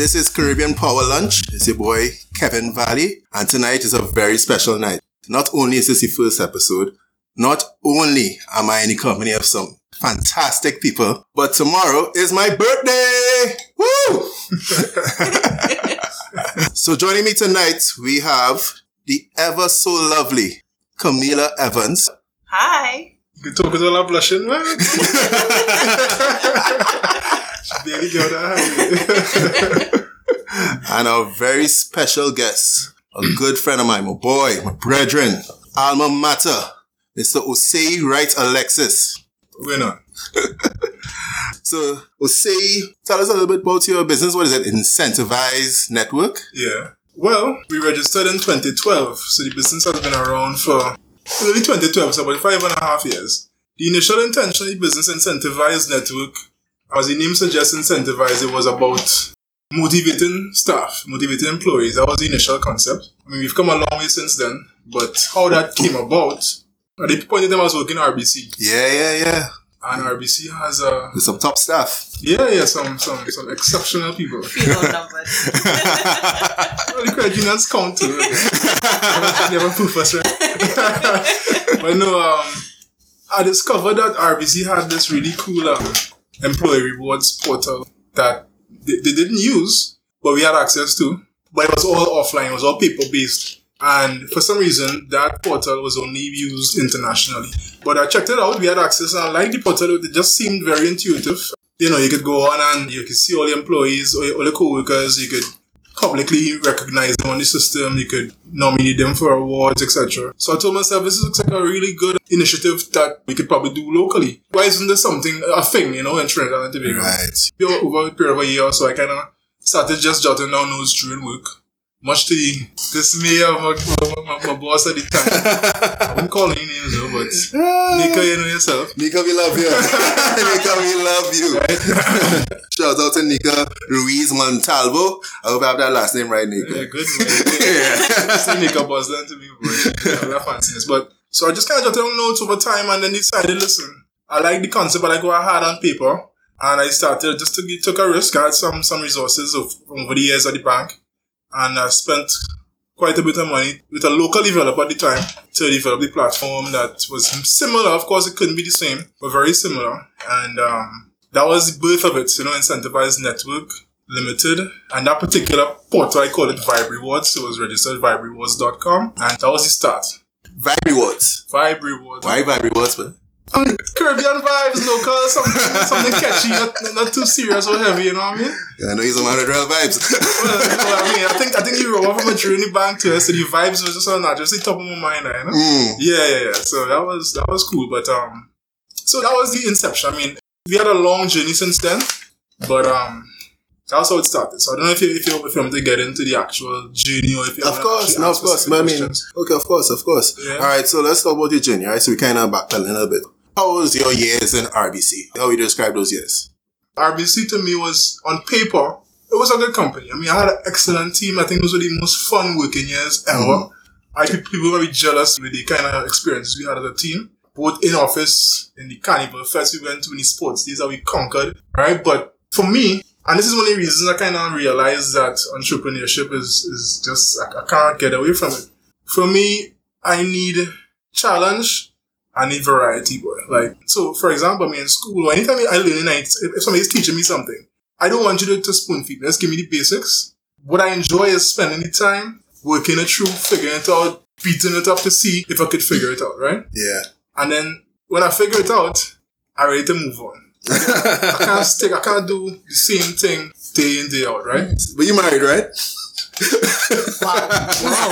This is Caribbean Power Lunch. It's your boy Kevin Valley, and tonight is a very special night. Not only is this the first episode, not only am I in the company of some fantastic people, but tomorrow is my birthday! Woo! so joining me tonight, we have the ever so lovely Camila Evans. Hi. You can talk without blushing, man. Baby girl, and a very special guest, a good friend of mine, my boy, my brethren, alma mater, Mr. Osei Wright Alexis. Winner. so, Osei, tell us a little bit about your business. What is it? Incentivize Network? Yeah. Well, we registered in 2012, so the business has been around for early 2012, so about five and a half years. The initial intention of the business Incentivize Network, as the name suggests, incentivize, it was about motivating staff, motivating employees. That was the initial concept. I mean, we've come a long way since then, but how that came about, at the point in time I was working at RBC. Yeah, yeah, yeah. And RBC has a With some top staff. yeah, yeah, some some some exceptional people. Female numbers. Well, the credit unions count too. They have a proof us, right? but no, um, I discovered that RBC had this really cool um, employee rewards portal that they, they didn't use, but we had access to. But it was all offline, it was all paper based. And for some reason, that portal was only used internationally. But I checked it out, we had access, and I liked the portal, it just seemed very intuitive. You know, you could go on and you could see all the employees, all, all the co-workers, you could publicly recognize them on the system, you could nominate them for awards, etc. So I told myself, this looks like a really good initiative that we could probably do locally. Why isn't this something, a thing, you know, in Trinidad and Tobago? Right. Over a period of a year or so, I kind of started just jotting down notes during work. Much to the dismay of my, my, my, boss at the time. I wouldn't call any names though, but Nika, you know yourself. Nika, we love you. Nika, we love you. Shout out to Nika Ruiz Montalvo. I hope I have that last name right, Nika. Yeah, good man. Yeah. Still Nika Buzland to me, boy. Yeah, that fanciness. But so I just kind of jotted down notes over time and then decided, listen, I like the concept, but I go hard on paper. And I started just to took a risk. I had some some resources of over the years at the bank, and I spent quite a bit of money with a local developer at the time to develop the platform that was similar. Of course, it couldn't be the same, but very similar. And um, that was the birth of it. You know, incentivized network limited and that particular portal i call it vibe rewards so it was registered viberewards.com and that was the start Vibe Rewards. vibe rewards Why Vibe Rewards, man? Caribbean vibes local something, something catchy not, not too serious or heavy you know what i mean Yeah, I know he's a man with real vibes. well, well, i mean i think i think you were from a journey bank to us so the vibes was just on that just the top of my mind you know? Mm. Yeah, yeah, yeah. So that was that was cool. But um so that was the inception. I mean, we had a long journey since then. But um that's how it started. So I don't know if you if you if you want to get into the actual journey or if you Of course, no, of course. But I mean, okay, of course, of course. Yeah. All right, so let's talk about your journey, right? So we kind of backpedal a little bit. How was your years in RBC? How would you describe those years? RBC to me was on paper, it was a good company. I mean I had an excellent team. I think those were the most fun working years ever. Mhm. I think people were very jealous with the kind of experiences we had as a team. Both in office, in the carnival fest we went to, in the sports days that we conquered, right? But for me, and this is one of the reasons I kind of realized that entrepreneurship is, is just, I, I can't get away from it. For me, I need challenge, I need variety, boy. Like, so for example, I mean, in school, anytime I learn, I, if if somebody's teaching me something, I don't want you to, to spoon feed me. Just give me the basics. What I enjoy is spending the time working it through, figuring it out, beating it up to see if I could figure it out, right? Yeah. And then when I figure it out, I'm ready to move on. I can't stick, I can't do the same thing day in, day out, right? But you married, right? Wow. Wow.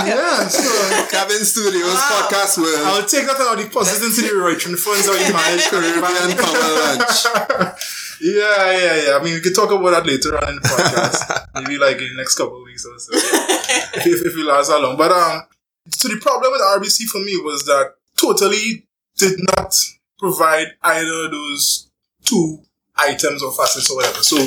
okay. Yeah, so Cabin Studios, Wow. podcast world, I'll take that and I'll deposit into the Rotary funds that you manage Caribbean Power Lunch. Yeah, yeah, yeah. I mean, we can talk about that later on in the podcast. Maybe like in the next couple of weeks or so. if, if, if we last that long. But um, so the problem with RBC for me was that totally did not provide either those two items or facets or whatever. So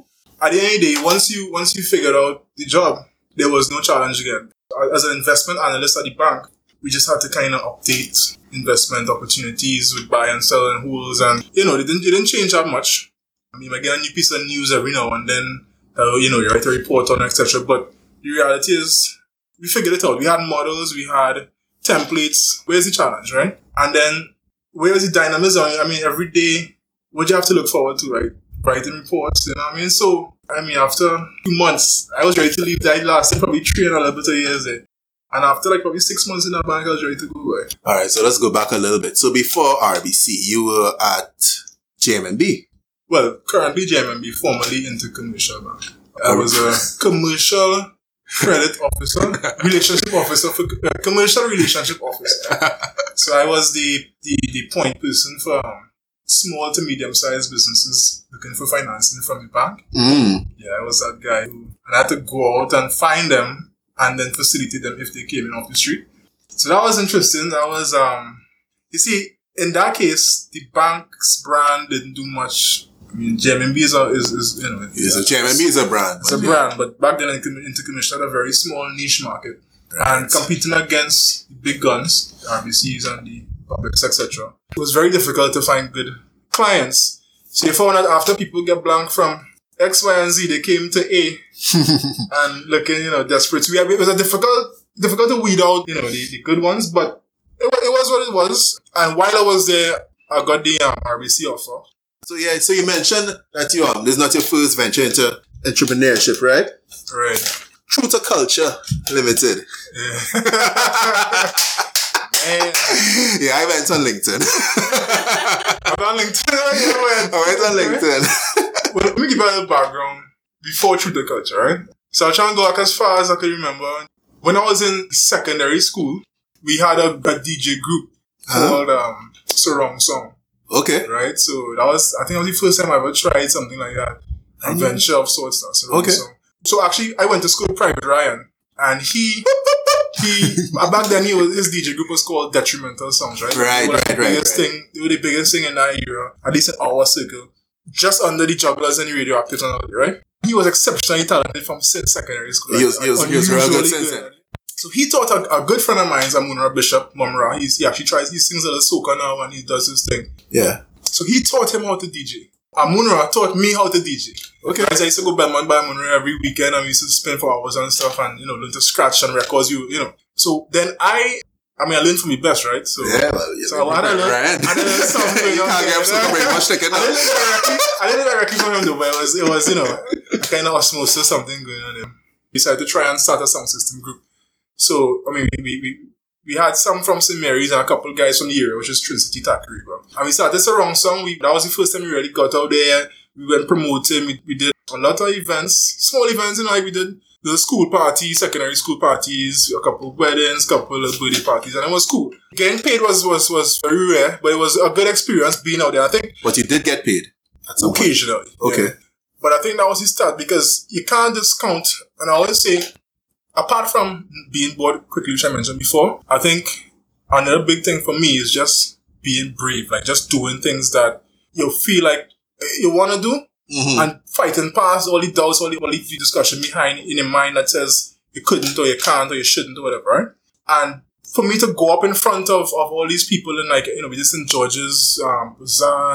at the end of the day, once you once you figured out the job, there was no challenge again. As an investment analyst at the bank, we just had to kind of update investment opportunities with buy and sell and holds, and you know, it didn't it didn't change that much. I mean, I get a new piece of news every now and then, uh, you know, you write a report on, etc. But the reality is, we figured it out. We had models, we had templates. Where's the challenge, right? And then, where's the dynamism? I mean, every day, what you have to look forward to, right? Writing reports, you know what I mean? So, I mean, after two months, I was ready to leave. That lasted probably three and a little bit of years there. And after like probably six months in that bank, I was ready to go away. All right, so let's go back a little bit. So before RBC, you were at JMMB. Well, currently JMMB, formerly Intercommercial Bank. I was a commercial credit officer, relationship officer for uh, commercial relationship officer. So I was the, the, the point person for um, small to medium sized businesses looking for financing from the bank. Mm. Yeah, I was that guy who and I had to go out and find them and then facilitate them if they came in off the street. So that was interesting. That was um you see, in that case, the bank's brand didn't do much. I mean, JMMB is, a, is, is you know, Yes, so JMMB is a brand. it's a but brand, but back then Inter- Intercommercial had a very small niche market and competing against the big guns, the RBCs and the publics, etc. It was very difficult to find good clients. So you found that after people get blank from X, Y, and Z, they came to A and looking, you know, desperate. So we had, it was a difficult, difficult to weed out, you know, the, the good ones, but it, it was what it was. And while I was there, I got the um, RBC offer. So yeah, so you mentioned that you um, this is not your first venture into entrepreneurship, right? Right. True to Culture Limited. And Yeah, I went on LinkedIn. I'm on LinkedIn. I I went on LinkedIn. well, let me give you a little background before True to Culture, right? So I'll try and go back as far as I can remember. When I was in secondary school, we had a, a DJ group Huh? called um, Surround Song, Okay. right? So that was, I think that was the first time I ever tried something like that. A venture of sorts, Surround Okay. Song. So actually, I went to school Private Ryan, and he, he, back then he was, his DJ group was called Detrimental Sounds, right? Right, right, the right, biggest right. thing, they were the biggest thing in that era, at least in our circle just under the jugglers and the radioactives and all right? He was exceptionally talented from secondary school. He was- he was- he was real good Unusually since then. So he taught a, a good friend of mine, Amunra Bishop Mumra. He's, he actually tries, he sings a little soca now and he does his thing. Yeah. So he taught him how to DJ. Amunra taught me how to DJ. Okay. I used to go Belmont by Amunra every weekend and we used to spend for hours and stuff and, you know, learn to scratch and records you, you know. So then I, I mean, I learned from the best, right? So Yeah, well, you so I don't know. Ryan. I know something. you can't get super very much taken I didn't directly. I didn't directly from him though, but it was, it was, you know, kind of osmosis, something going on there. Decided to try and start a sound system group. So, I mean, we, we, we, had some from St. Mary's and a couple guys from the area, which is Trinity Thackeray, bro. And we started Surround Song. We, that was the first time we really got out there. We went promoting. We, we did a lot of events, small events, you know, like we did the school parties, secondary school parties, a couple of weddings, a couple of birthday parties, and it was cool. Getting paid was, was, was very rare, but it was a good experience being out there. I think But you did get paid. At some point. occasionally. Okay. yeah. But I think that was his start because you can't discount, and I always say, apart from being bored quickly, which I mentioned before, I think another big thing for me is just being brave, like just doing things that you feel like you want to do Mhm. and fighting past all the doubts, all the, all the discussion behind in your mind that says you couldn't or you can't or you shouldn't or whatever, right? And for me to go up in front of, of all these people and like, you know, we did St. George's, um,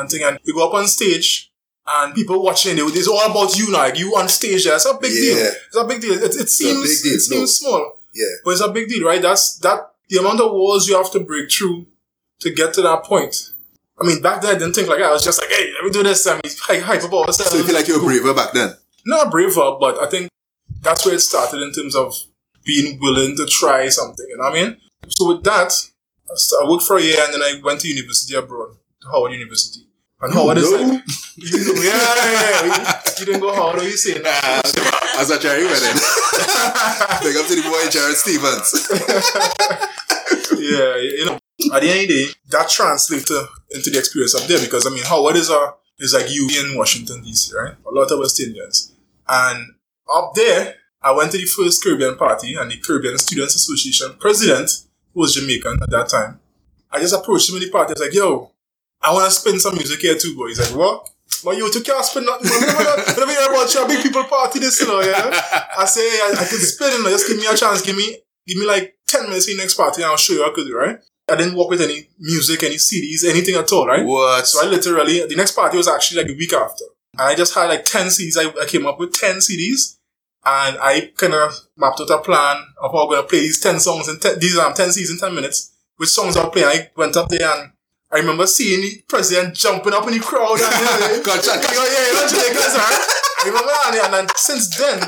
thing, and you go up on stage and people watching it, it's all about you now, like you on stage there. It's a big deal. It's a big deal. It, it seems it seems no. small, Yeah. but it's a big deal, right? That's, that, the amount of walls you have to break through to get to that point. I mean, back then I didn't think like that. I was just like, hey, let me do this. I mean, hype, hype about ourselves. So you feel like you were braver back then? not braver, but I think that's where it started in terms of being willing to try something. You know what I mean? So with that, I I worked for a year and then I went to university abroad, to Howard University. And Howard is know? like, you know, yeah, yeah, yeah. You, you didn't go what are you saying? As a Jerry wedding. Big up to the boy Jared Stevens. yeah, you know, at the end of the day, that translates into the experience up there because I mean, Howard is a is like you in Washington DC, right? A lot of West Indians, and up there, I went to the first Caribbean party, and the Caribbean Students Association president, who was Jamaican at that time, I just approached him in the party. I was like, "Yo, I want to spin some music here too, boy." He's like, "What?" Well, you two can't spin nothing. Whenever you hear about your big people party this, you know, yeah. I say I, I could spin, you know, just give me a chance, give me give me like 10 minutes in the next party and I'll show you what I could do, right? I didn't work with any music, any CDs, anything at all, right? What? So I literally, the next party was actually like a week after. And I just had like 10 CDs. I, I came up with 10 CDs. And I kind of mapped out a plan of how I'm going to play these 10 songs in 10, these um, 10 CDs in 10 minutes. Which songs I'll play. I went up there and I remember seeing the president jumping up in the crowd. And, Gotcha. yeah, yeah, you know? I remember that. And, and since then,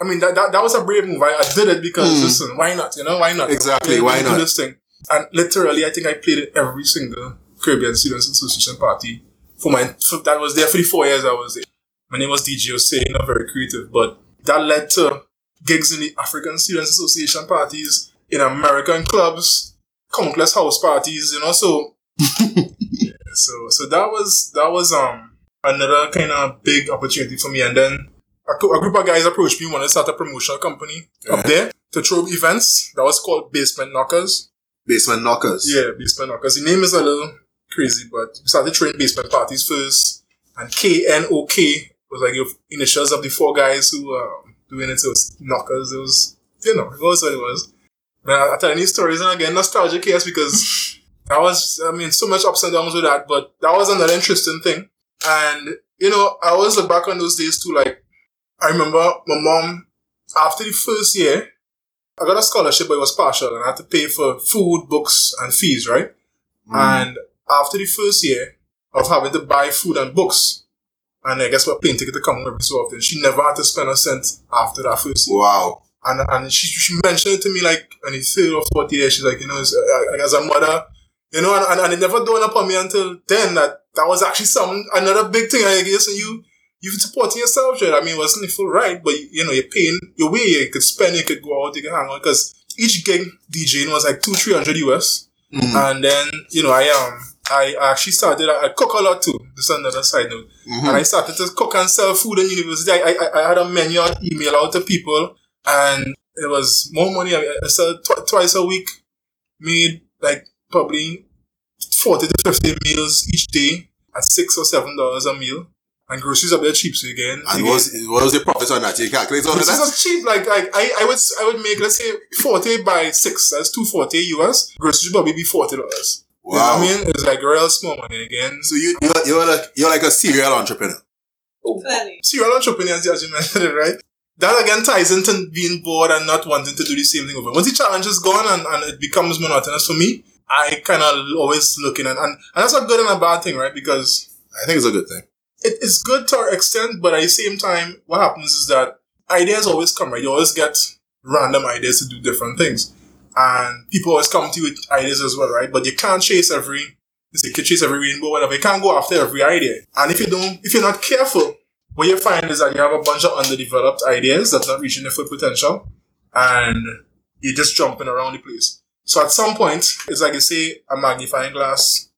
I mean, that, that, that was a brave move. I, I did it because, Mm. listen, why not? You know, why not? Exactly, why do not? this thing. And literally, I think I played it every single Caribbean Students Association party for my, for, that was there for the four years I was there. My name was DJ Osei, not very creative, but that led to gigs in the African Students Association parties, in American clubs, countless house parties, you know, so, yeah, so, so that was, that was, um, another kind of big opportunity for me. And then a, cou- a group of guys approached me, wanted to start a promotional company up there to throw events. That was called Basement Knockers. Basement knockers. Yeah, basement knockers. The name is a little crazy, but we started throwing basement parties first. And KNOK was like your initials of the four guys who um doing it. So it was knockers. It was, you know, it was what it was. But I, I tell these stories and again, nostalgic yes, because that was, I mean, so much ups and downs with that, but that was another interesting thing. And, you know, I always look back on those days too, like, I remember my mom, after the first year, I got a scholarship, but it was partial, and I had to pay for food, books, and fees, right? Mm. And after the first year of having to buy food and books, and I guess what plane ticket to come every so often, she never had to spend a cent after that first year. Wow. And and she, she mentioned it to me like on the third or fourth year, she's like, you know, as, as a mother, you know, and, and, and it never dawned upon me until then that that was actually some another big thing. I guess and you you supporting yourself, right? I mean, it wasn't full right, but you know, you're paying your way. You could spend, you could go out, you could hang out because each gig DJing was like two, three hundred US. Mm. And then, you know, I um I actually started I, I cook a lot too. This is another side note. Mhm. And I started to cook and sell food in university. I, I, I had a menu I'd email out to people and it was more money. I, I sell tw- twice a week, made like probably 40 to 50 meals each day at six or seven dollars a meal. And groceries are very cheap, so again. And again, what was, what was the profit on that? You calculate all of this cheap. Like, like I, I would, I would make let's say forty by six. That's two forty US. Groceries would probably be forty dollars. You know Wow. what I mean? It's like real small money again. So you, you're, you're, like, you're like a serial entrepreneur. Oh. Funny. serial entrepreneurs, as you mentioned it, right? That again ties into being bored and not wanting to do the same thing over. Once the challenge is gone and, and it becomes monotonous for me, I kind of always looking at, and, and that's a good and a bad thing, right? Because I think it's a good thing. it, it's good to an extent, but at the same time, what happens is that ideas always come, right? You always get random ideas to do different things. And people always come to you with ideas as well, right? But you can't chase every, you say, you can chase every rainbow, whatever. You can't go after every idea. And if you don't, if you're not careful, what you find is that you have a bunch of underdeveloped ideas that's not reaching their full potential. And you're just jumping around the place. So at some point, it's like you say, a magnifying glass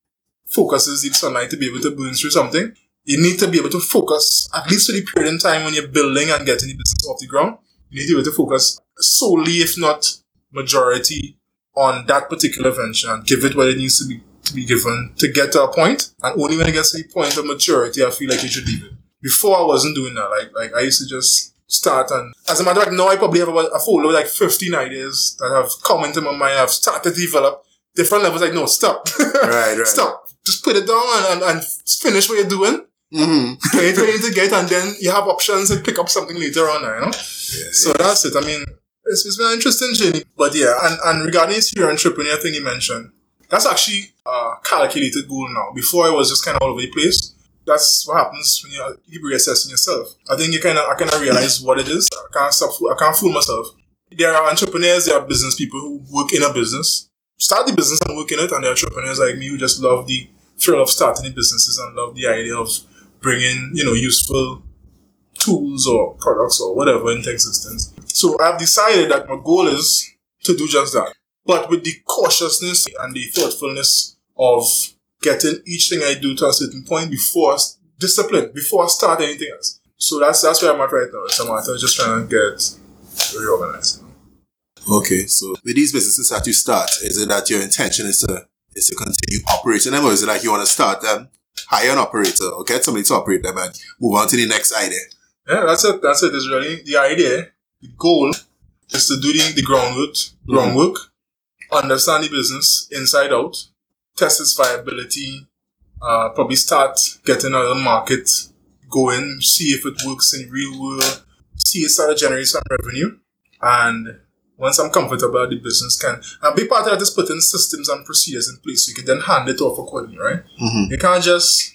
focuses the sunlight to be able to burn through something you need to be able to focus, at least for the period in time when you're building and getting the business off the ground. You need to be able to focus solely, if not majority, on that particular venture and give it what it needs to be to be given to get to a point. And only when it gets to the point of maturity, I feel like you should leave it. Before I wasn't doing that. Like like I used to just start and as a matter of fact, now I probably have about a folder like 15 ideas that have come into my mind. I've started to develop different levels. Like, no, stop. Right, right. Stop. Just put it down and, and, and finish what you're doing Mm-hmm. get where you need to get, and then you have options to pick up something later on, you know? So that's it. I mean, it's, it's been an interesting journey. But yeah, and, and regarding this your entrepreneur thing you mentioned, that's actually a calculated goal now. Before it was just kind of all over the place. That's what happens when you keep reassessing yourself. I think you kind of, I kind of realize what it is. I can't stop, I can't fool myself. There are entrepreneurs, there are business people who work in a business, start the business and work in it, and there are entrepreneurs like me who just love the thrill of starting the businesses and love the idea of bringing, you know, useful tools or products or whatever into existence. So I've decided that my goal is to do just that. But with the cautiousness and the thoughtfulness of getting each thing I do to a certain point before I discipline, before I start anything else. So that's that's where I'm at right now. It's a matter of just trying to get reorganized. Okay, so with these businesses that you start, is it that your intention is to is to continue operating them, or is it like you want to start them, hire an operator, or get somebody to operate them and move on to the next idea? Yeah, that's it. That's it. It's really the idea. The goal is to do the, the groundwork, groundwork, understand the business inside out, test its viability, uh, probably start getting another market go in, see if it works in real world, see it start to generate some revenue, and once I'm comfortable, the business can. A big part of that is putting systems and procedures in place so you can then hand it off accordingly, right? Mhm. You can't just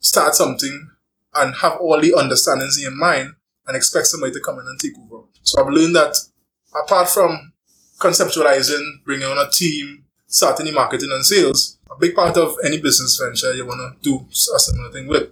start something and have all the understandings in your mind and expect somebody to come in and take over. So I've learned that apart from conceptualizing, bringing on a team, starting the marketing and sales, a big part of any business venture you want to do a similar thing with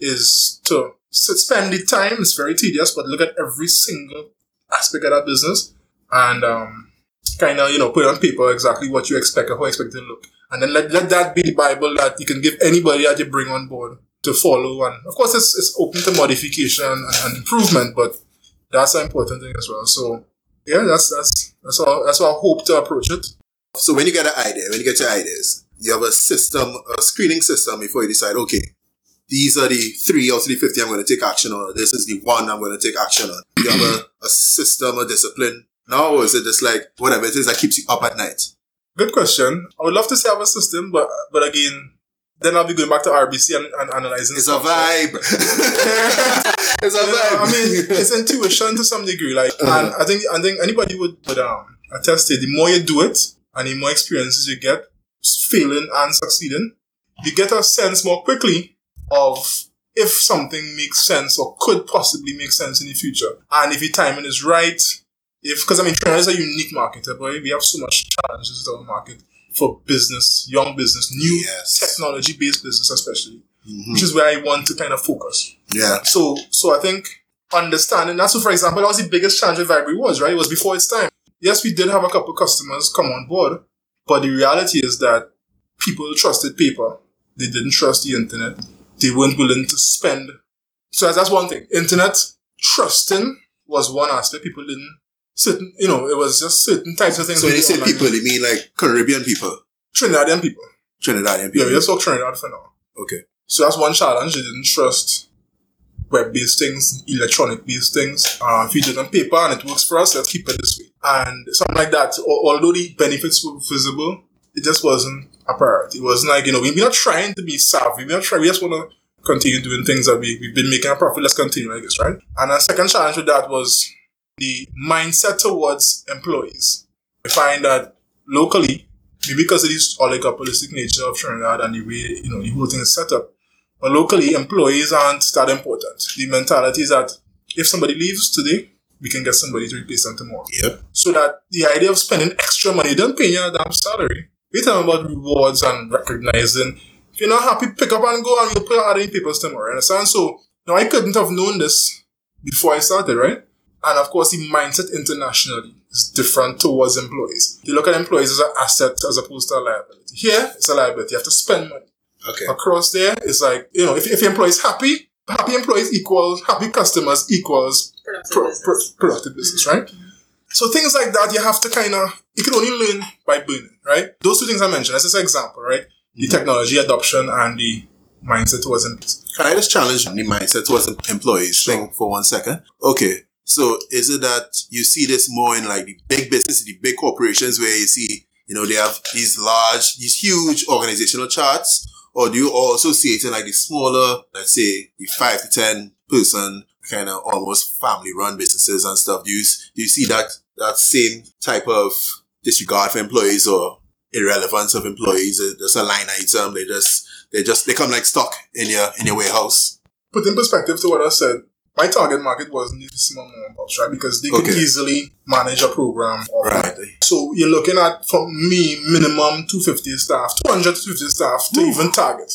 is to spend the time. It's very tedious, but look at every single aspect of that business and um, kind of, you know, put on paper exactly what you expect or how you expect it to look. And then let, let that be the Bible that you can give anybody that you bring on board to follow. And of course, it's, it's open to modification and, and improvement, but that's an important thing as well. So, yeah, that's that's that's how that's how I hope to approach it. So when you get an idea, when you get your ideas, you have a system, a screening system before you decide, okay, these are the three out of the 50 I'm going to take action on. This is the one I'm going to take action on. You have a, a system, a discipline. Now, or is it just like whatever it is that keeps you up at night? Good question. I would love to say I have a system, but but again, then I'll be going back to RBC and, and analyzing. It's a vibe. it's a You know, vibe. I mean, it's intuition to some degree. Like, and I think I think anybody would would um attest it. The more you do it, and the more experiences you get, failing and succeeding, you get a sense more quickly of if something makes sense or could possibly make sense in the future, and if your timing is right. If because I mean, Trinidad is a unique market, eh, boy. We have so much challenges in our market for business, young business, new Yes. technology based business, especially, Mhm. which is where I want to kind of focus. Yeah. So, so I think understanding that's so. For example, that was the biggest challenge with Vibrary was right. It was before its time. Yes, we did have a couple customers come on board, but the reality is that people trusted paper. They didn't trust the internet. They weren't willing to spend. So that's one thing. Internet trusting was one aspect. People didn't certain. You know, it was just certain types of things. So when you they say online. people, you mean like Caribbean people, Trinidadian people. Trinidadian people. Yeah, just talk Trinidad for now. Okay. So that's one challenge. They didn't trust web-based things, electronic-based things. Uh, if it on paper and it works for us, let's keep it this way. And something like that. Although the benefits were visible, it just wasn't apparent. It wasn't like, you know, we- we're not trying to be savvy. We're not trying, we just want to continue doing things that we, we've been making a profit. Let's continue like this, right? And a second challenge with that was the mindset towards employees. I find that locally, maybe because of this oligopolistic nature of Trinidad and the way, you know, the whole thing is set up, but locally, employees aren't that important. The mentality is that if somebody leaves today, we can get somebody to replace them tomorrow. Yep. So that the idea of spending extra money, don't pay your damn salary. We're talking about rewards and recognizing. If you're not happy, pick up and go and you'll put out in papers tomorrow. Understand? So now I couldn't have known this before I started, right? And of course, the mindset internationally is different towards employees. You look at employees as an asset as opposed to a liability. Here, it's a liability. You have to spend money Okay. across there, it's like, you know, if, if your employee is happy, happy employees equals happy customers equals Productive pro- business. pro- productive business, right? So things like that, you have to kind of, you can only learn by burning, right? Those two things I mentioned, that's just an example, right? The mm-hmm. technology adoption and the mindset towards employees. Can I just challenge the mindset towards em- employees thing for one second? Okay. So is it that you see this more in like the big business, the big corporations where you see, you know, they have these large, these huge organizational charts? Or do you also see it in like the smaller, let's say the five to 10 person kind of almost family run businesses and stuff? Do you, do you see that, that same type of disregard for employees or irrelevance of employees? Just a line item. They just, they just, they come like stock in your, in your warehouse. Put in perspective to what I said, my target market wasn't the small mom and pops, right? Because they could Okay. easily manage a program. Right. So you're looking at, for me, minimum 250 staff, 250 staff to even target.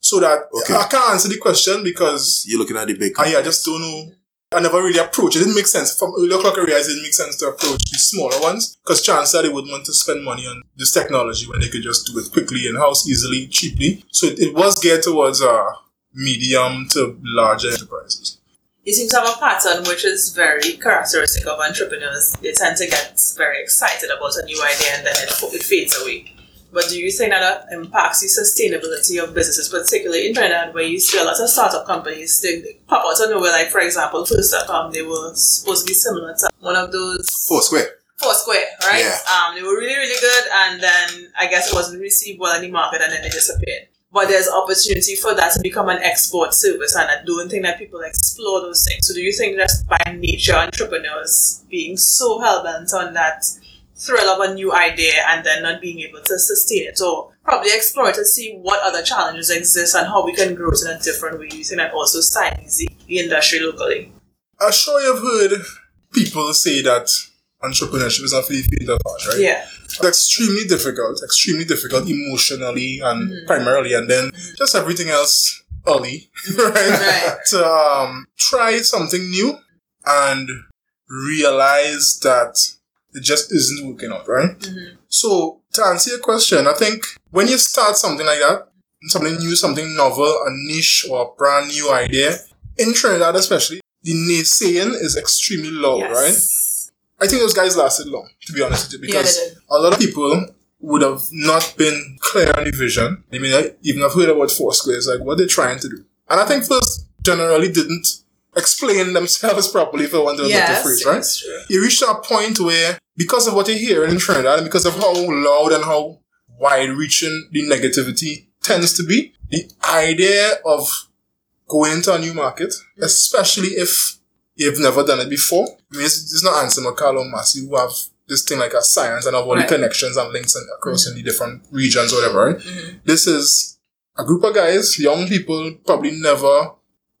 So that Okay. I can't answer the question because You're looking at the big. I, I just don't know. I never really approached. It didn't make sense. From early o'clock, I realized it didn't make sense to approach the smaller ones because chances are they wouldn't want to spend money on this technology when they could just do it quickly in house, easily, cheaply. So it, it was geared towards uh, medium to larger enterprises. You seem to have a pattern which is very characteristic of entrepreneurs. They tend to get very excited about a new idea and then it, it fades away. But do you think that that impacts the sustainability of businesses, particularly in Trinidad, where you see a lot of startup companies they pop out of nowhere? Like, for example, First.com, they were supposed to be similar to one of those Foursquare. Foursquare, right? Yeah. Um, they were really, really good, and then I guess it wasn't received well in the market, and then they disappeared. But there's opportunity for that to become an export service, and I don't think that people explore those things. So, do you think just by nature, entrepreneurs being so hell bent on that thrill of a new idea and then not being able to sustain it, or probably explore it to see what other challenges exist and how we can grow it in a different way, using that also stymies the, the industry locally? I'm sure you've heard people say that entrepreneurship is for the faint of heart, right? Yeah. Extremely difficult, extremely difficult emotionally and Mm-hmm. primarily, and then just everything else early, right? Right. To um, try something new and realize that it just isn't working out, right? Mm-hmm. So to answer your question, I think when you start something like that, something new, something novel, a niche or a brand new idea, in Trinidad especially, the naysaying is extremely low, right? I think those guys lasted long, to be honest with you, because did. a lot of people would have not been clear on the vision. I mean, I even have heard about Foursquare, it's like what they're trying to do. And I think first generally didn't explain themselves properly, for want of a better Yes, phrase, right? true. You reach a point where, because of what you hear in Trinidad, and because of how loud and how wide reaching the negativity tends to be, the idea of going into a new market, especially if you've never done it before. I mean, it's, it's not Ansa McAL or Massy who have this thing like a science and have all Right. the connections and links and across in the mm-hmm. different regions or whatever, right? Mm-hmm. This is a group of guys, young people, probably never,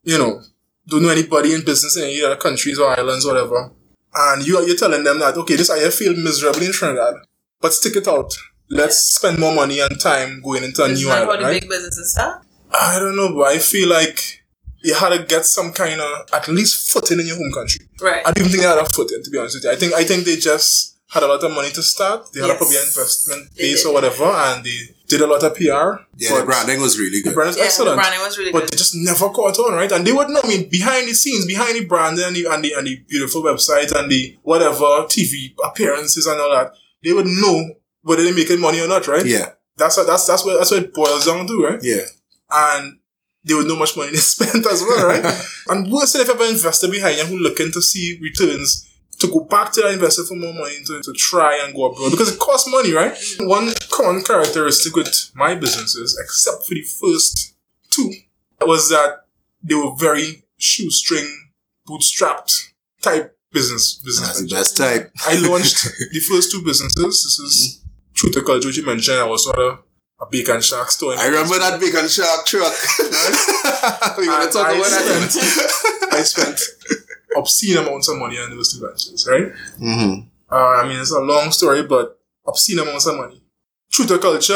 you know, don't know anybody in business in any other countries or islands or whatever. And you, are you're telling them that, okay, this idea feel miserable in Trinidad, but stick it out. Let's spend more money and time going into a Isn't new that how island, the right? big businesses start? I don't know, but I feel like you had to get some kind of at least footing in your home country. Right. I don't even think they had a footing, to be honest with you. I think I think they just had a lot of money to start. They had Yes. a probably an investment They base or whatever, and they did a lot of PR. Yeah, the branding was really the good. brand is yeah, excellent. the branding was really good. but good. they just never caught on, right? And they would know. I mean, behind the scenes, behind the branding and the, and the and the beautiful website and the whatever TV appearances and all that, they would know whether they're making money or not, right? Yeah, That's what that's that's what that's what it boils down to, right? yeah. and they would know much money they spent as well, right? and worse if you have an investor behind you who looking to see returns to go back to that investor for more money to, to try and go abroad because it costs money, right? One common characteristic with my businesses, except for the first two, was that they were very shoestring, bootstrapped type business business. That's the best type. I launched the first two businesses. This is mm-hmm. True to Culture, which you mentioned. I was sort of a bacon shack store. I remember that bacon shark truck. we gonna talk I about that. spent, I spent obscene amounts of money on those two ventures, right? mm-hmm. Uh, I mean, it's a long story, but obscene amounts of money. True to culture,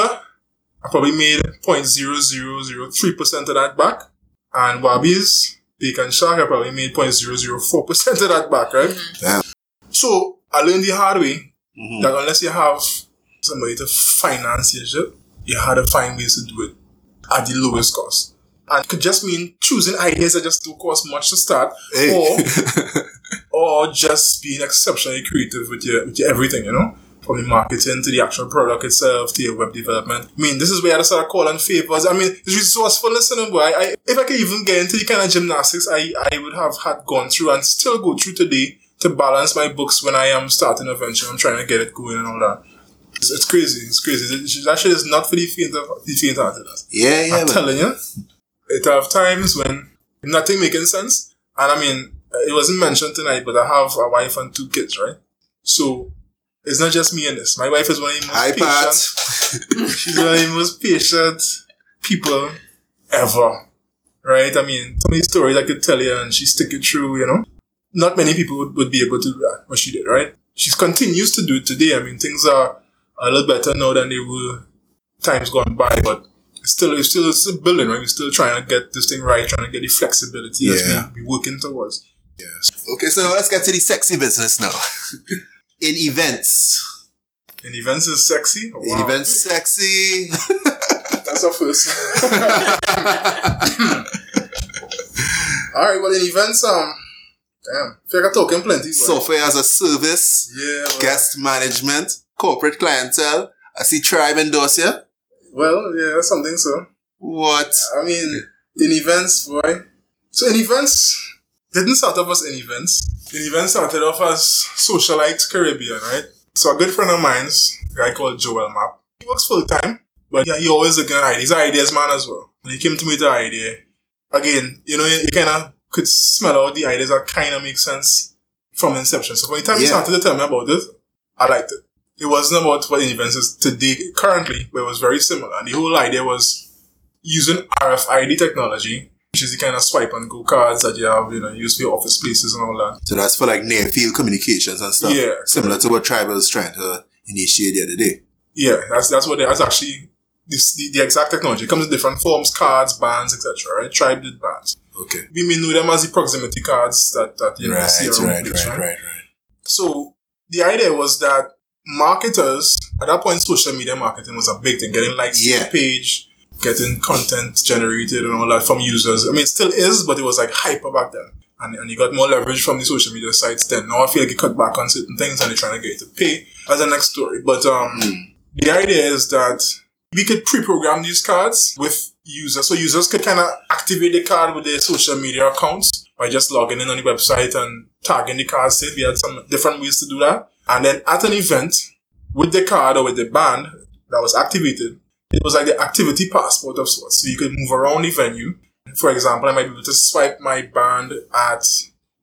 I probably made 0.0003% of that back. And Wabi's, Bacon Shark, I probably made 0.004% of that back, right? Damn. So, I learned the hard way Mhm. that unless you have somebody to finance your shit, you had to find ways to do it at the lowest cost. And it could just mean choosing ideas that just don't cost much to start, Hey. or or just being exceptionally creative with your with your everything, you know, from the marketing to the actual product itself to your web development. I mean, this is where I start calling favors. I mean, it's resourceful listening, boy. I, if I could even get into the kind of gymnastics I, I would have had gone through and still go through today to balance my books when I am starting a venture. I'm trying to get it going and all that. It's, it's crazy. It's crazy. That shit is not for the faint of the faint hearted. yeah, yeah, I'm telling you, it have times when nothing making sense. And I mean, it wasn't mentioned tonight, but I have a wife and two kids, right? So it's not just me in this. My wife is one of the most Hi, patient. She's one of the most patient people ever, right? I mean, so many stories I could tell you, and she stick it through. You know, not many people would, would be able to do that, but she did, right? She continues to do it today. I mean, things are a little better now than they were times gone by, but still it's still it's still building, right? We're still trying to get this thing right, trying to get the flexibility Yeah. that we, we working towards. Yes. Okay, so let's get to the sexy business now. In events. In events is sexy. Oh, In events sexy. That's our first. All right, well, in events, um, damn, I feel like I'm talking plenty. Software as a service. yeah, well, Guest management. Corporate clientele. I see Tribe endorse you. well, yeah, something so. What? I mean, in events, boy. So in events, didn't start off as in events. In events started off as Socialite Caribbean, right? So a good friend of mine's, a guy called Joel Map, he works full time, but yeah, he always looking at ideas. He's an ideas man as well. When he came to me with the idea, again, you know, you, you kind of could smell out the ideas that kind of make sense from inception. So by the time he started to tell me about it, I liked it. It wasn't about what Invents is today currently, but it was very similar. And the whole idea was using RFID technology, which is the kind of swipe and go cards that you have, you know, used for your office places and all that. So that's for like near field communications and stuff. Yeah. Similar to what Tribal was trying to initiate the other day. Yeah, that's that's what they, that's actually this, the, the exact technology. It comes in different forms, cards, bands, etc. Right? Tribe did bands. Okay. We may know them as the proximity cards that that you know Right, see around right, right, right, right. So the idea was that marketers at that point, social media marketing was a big thing. Getting likes to Yeah. page, getting content generated and all that from users. I mean, it still is, but it was like hyper back then. And, and you got more leverage from the social media sites then. Now I feel like you cut back on certain things and they're trying to get you to pay. That's the next story. But um, the idea is that we could pre-program these cards with users. So users could kind of activate the card with their social media accounts by just logging in on the website and tagging the card state. We had some different ways to do that. And then at an event with the card or with the band that was activated, it was like the activity passport of sorts. So you could move around the venue. For example, I might be able to swipe my band at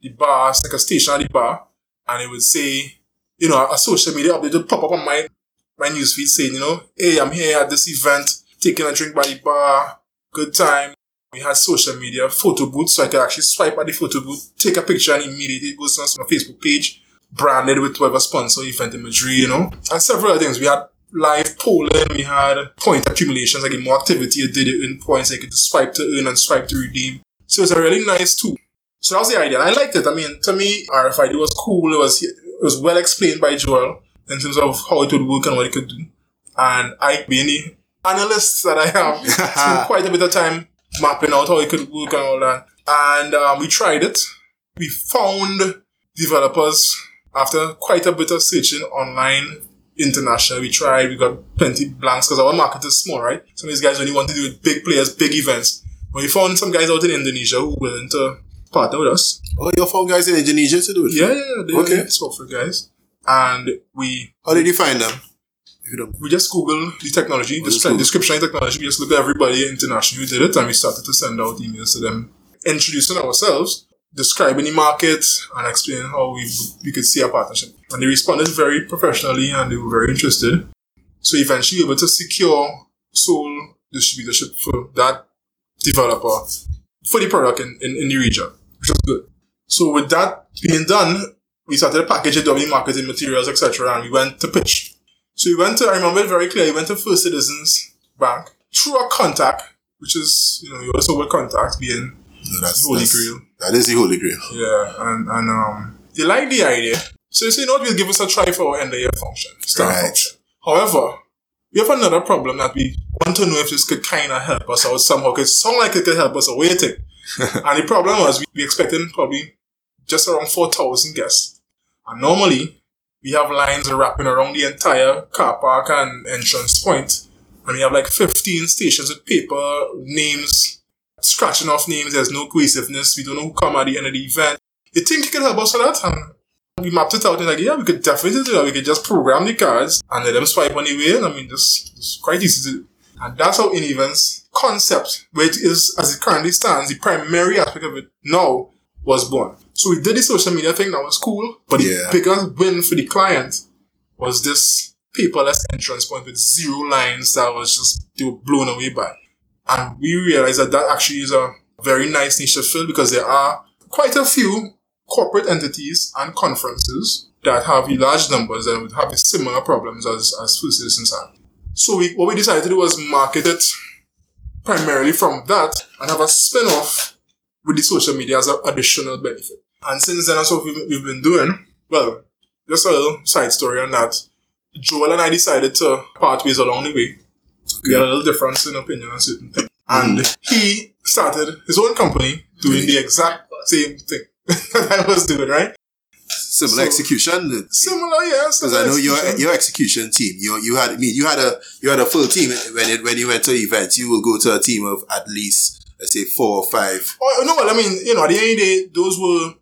the bar, like a station at the bar, and it would say, you know, a social media update would pop up on my my newsfeed saying, you know, hey, I'm here at this event, taking a drink by the bar, good time. We had social media photo booth, so I could actually swipe at the photo booth, take a picture, and immediately it goes on my Facebook page, branded with whatever sponsor event imagery, you know, and several other things. We had live polling, we had point accumulations, like the more activity you did, you earn points, like you could swipe to earn and swipe to redeem. So it's a really nice tool. So that was the idea. And I liked it. I mean, to me, RFID was cool. It was it was well explained by Joel in terms of how it would work and what it could do. And I, being the analyst that I am, spent quite a bit of time mapping out how it could work and all that. And um, we tried it. We found developers after quite a bit of searching online, international. We tried. We got plenty blanks because our market is small, right? Some of these guys only want to do with big players, big events. But we found some guys out in Indonesia who were willing to partner with us. Oh, you found guys in Indonesia to do it? Yeah, yeah, yeah. They Okay. okay. Software guys. And we How did you find them? If you don't we just Google the technology, Oh, the just Google. description technology. We just looked at everybody internationally who did it, and we started to send out emails to them, introducing ourselves, describing the market, and explaining how we we could see a partnership. And they responded very professionally, and they were very interested. So eventually, we were able to secure sole distributorship for that developer for the product in, in, in the region, which was good. So with that being done, we started packaging W marketing materials, etc., and we went to pitch. So we went to, I remember it very clearly, we went to First Citizens Bank through a contact, which is, you know, you also with contact being No, that's, Holy that's- Grail. That is the Holy Grail. Yeah, and, and um, they like the idea. So say, you know what, we'll give us a try for our end of year function, start Right. function. However, we have another problem that we want to know if this could kind of help us out somehow, because it sound like it could help us out waiting. and the problem was we, we expecting probably just around 4,000 guests. And normally, we have lines wrapping around the entire car park and entrance point, And we have like 15 stations with paper, names, scratching off names. There's no cohesiveness. We don't know who come at the end of the event. You think you could help us with that? And we mapped it out and like, yeah, we could definitely do that. We could just program the cards and let them swipe on the way. And I mean, this is quite easy to do. And that's how in events concept, which is as it currently stands, the primary aspect of it now was born. So we did the social media thing, that was cool. But the Yeah. biggest win for the client was this paperless entrance point with zero lines that was just, they were blown away by. And we realized that that actually is a very nice niche to fill because there are quite a few corporate entities and conferences that have large numbers and would have similar problems as, as First Citizens have. So we, what we decided to do was market it primarily from that and have a spin-off with the social media as an additional benefit. And since then, that's what we've, we've been doing. Well, just a little side story on that. Joel and I decided to part ways along the way. We had a little difference in opinion on certain things. And he started his own company doing the exact same thing that I was doing, right? Similar So- execution. Similar, yes. Because I know your your execution team. You you had I mean you had a you had a full team when it when you went to events. You will go to a team of at least let's say four or five. Oh, no, well, I mean, you know, at the end of the day, those were,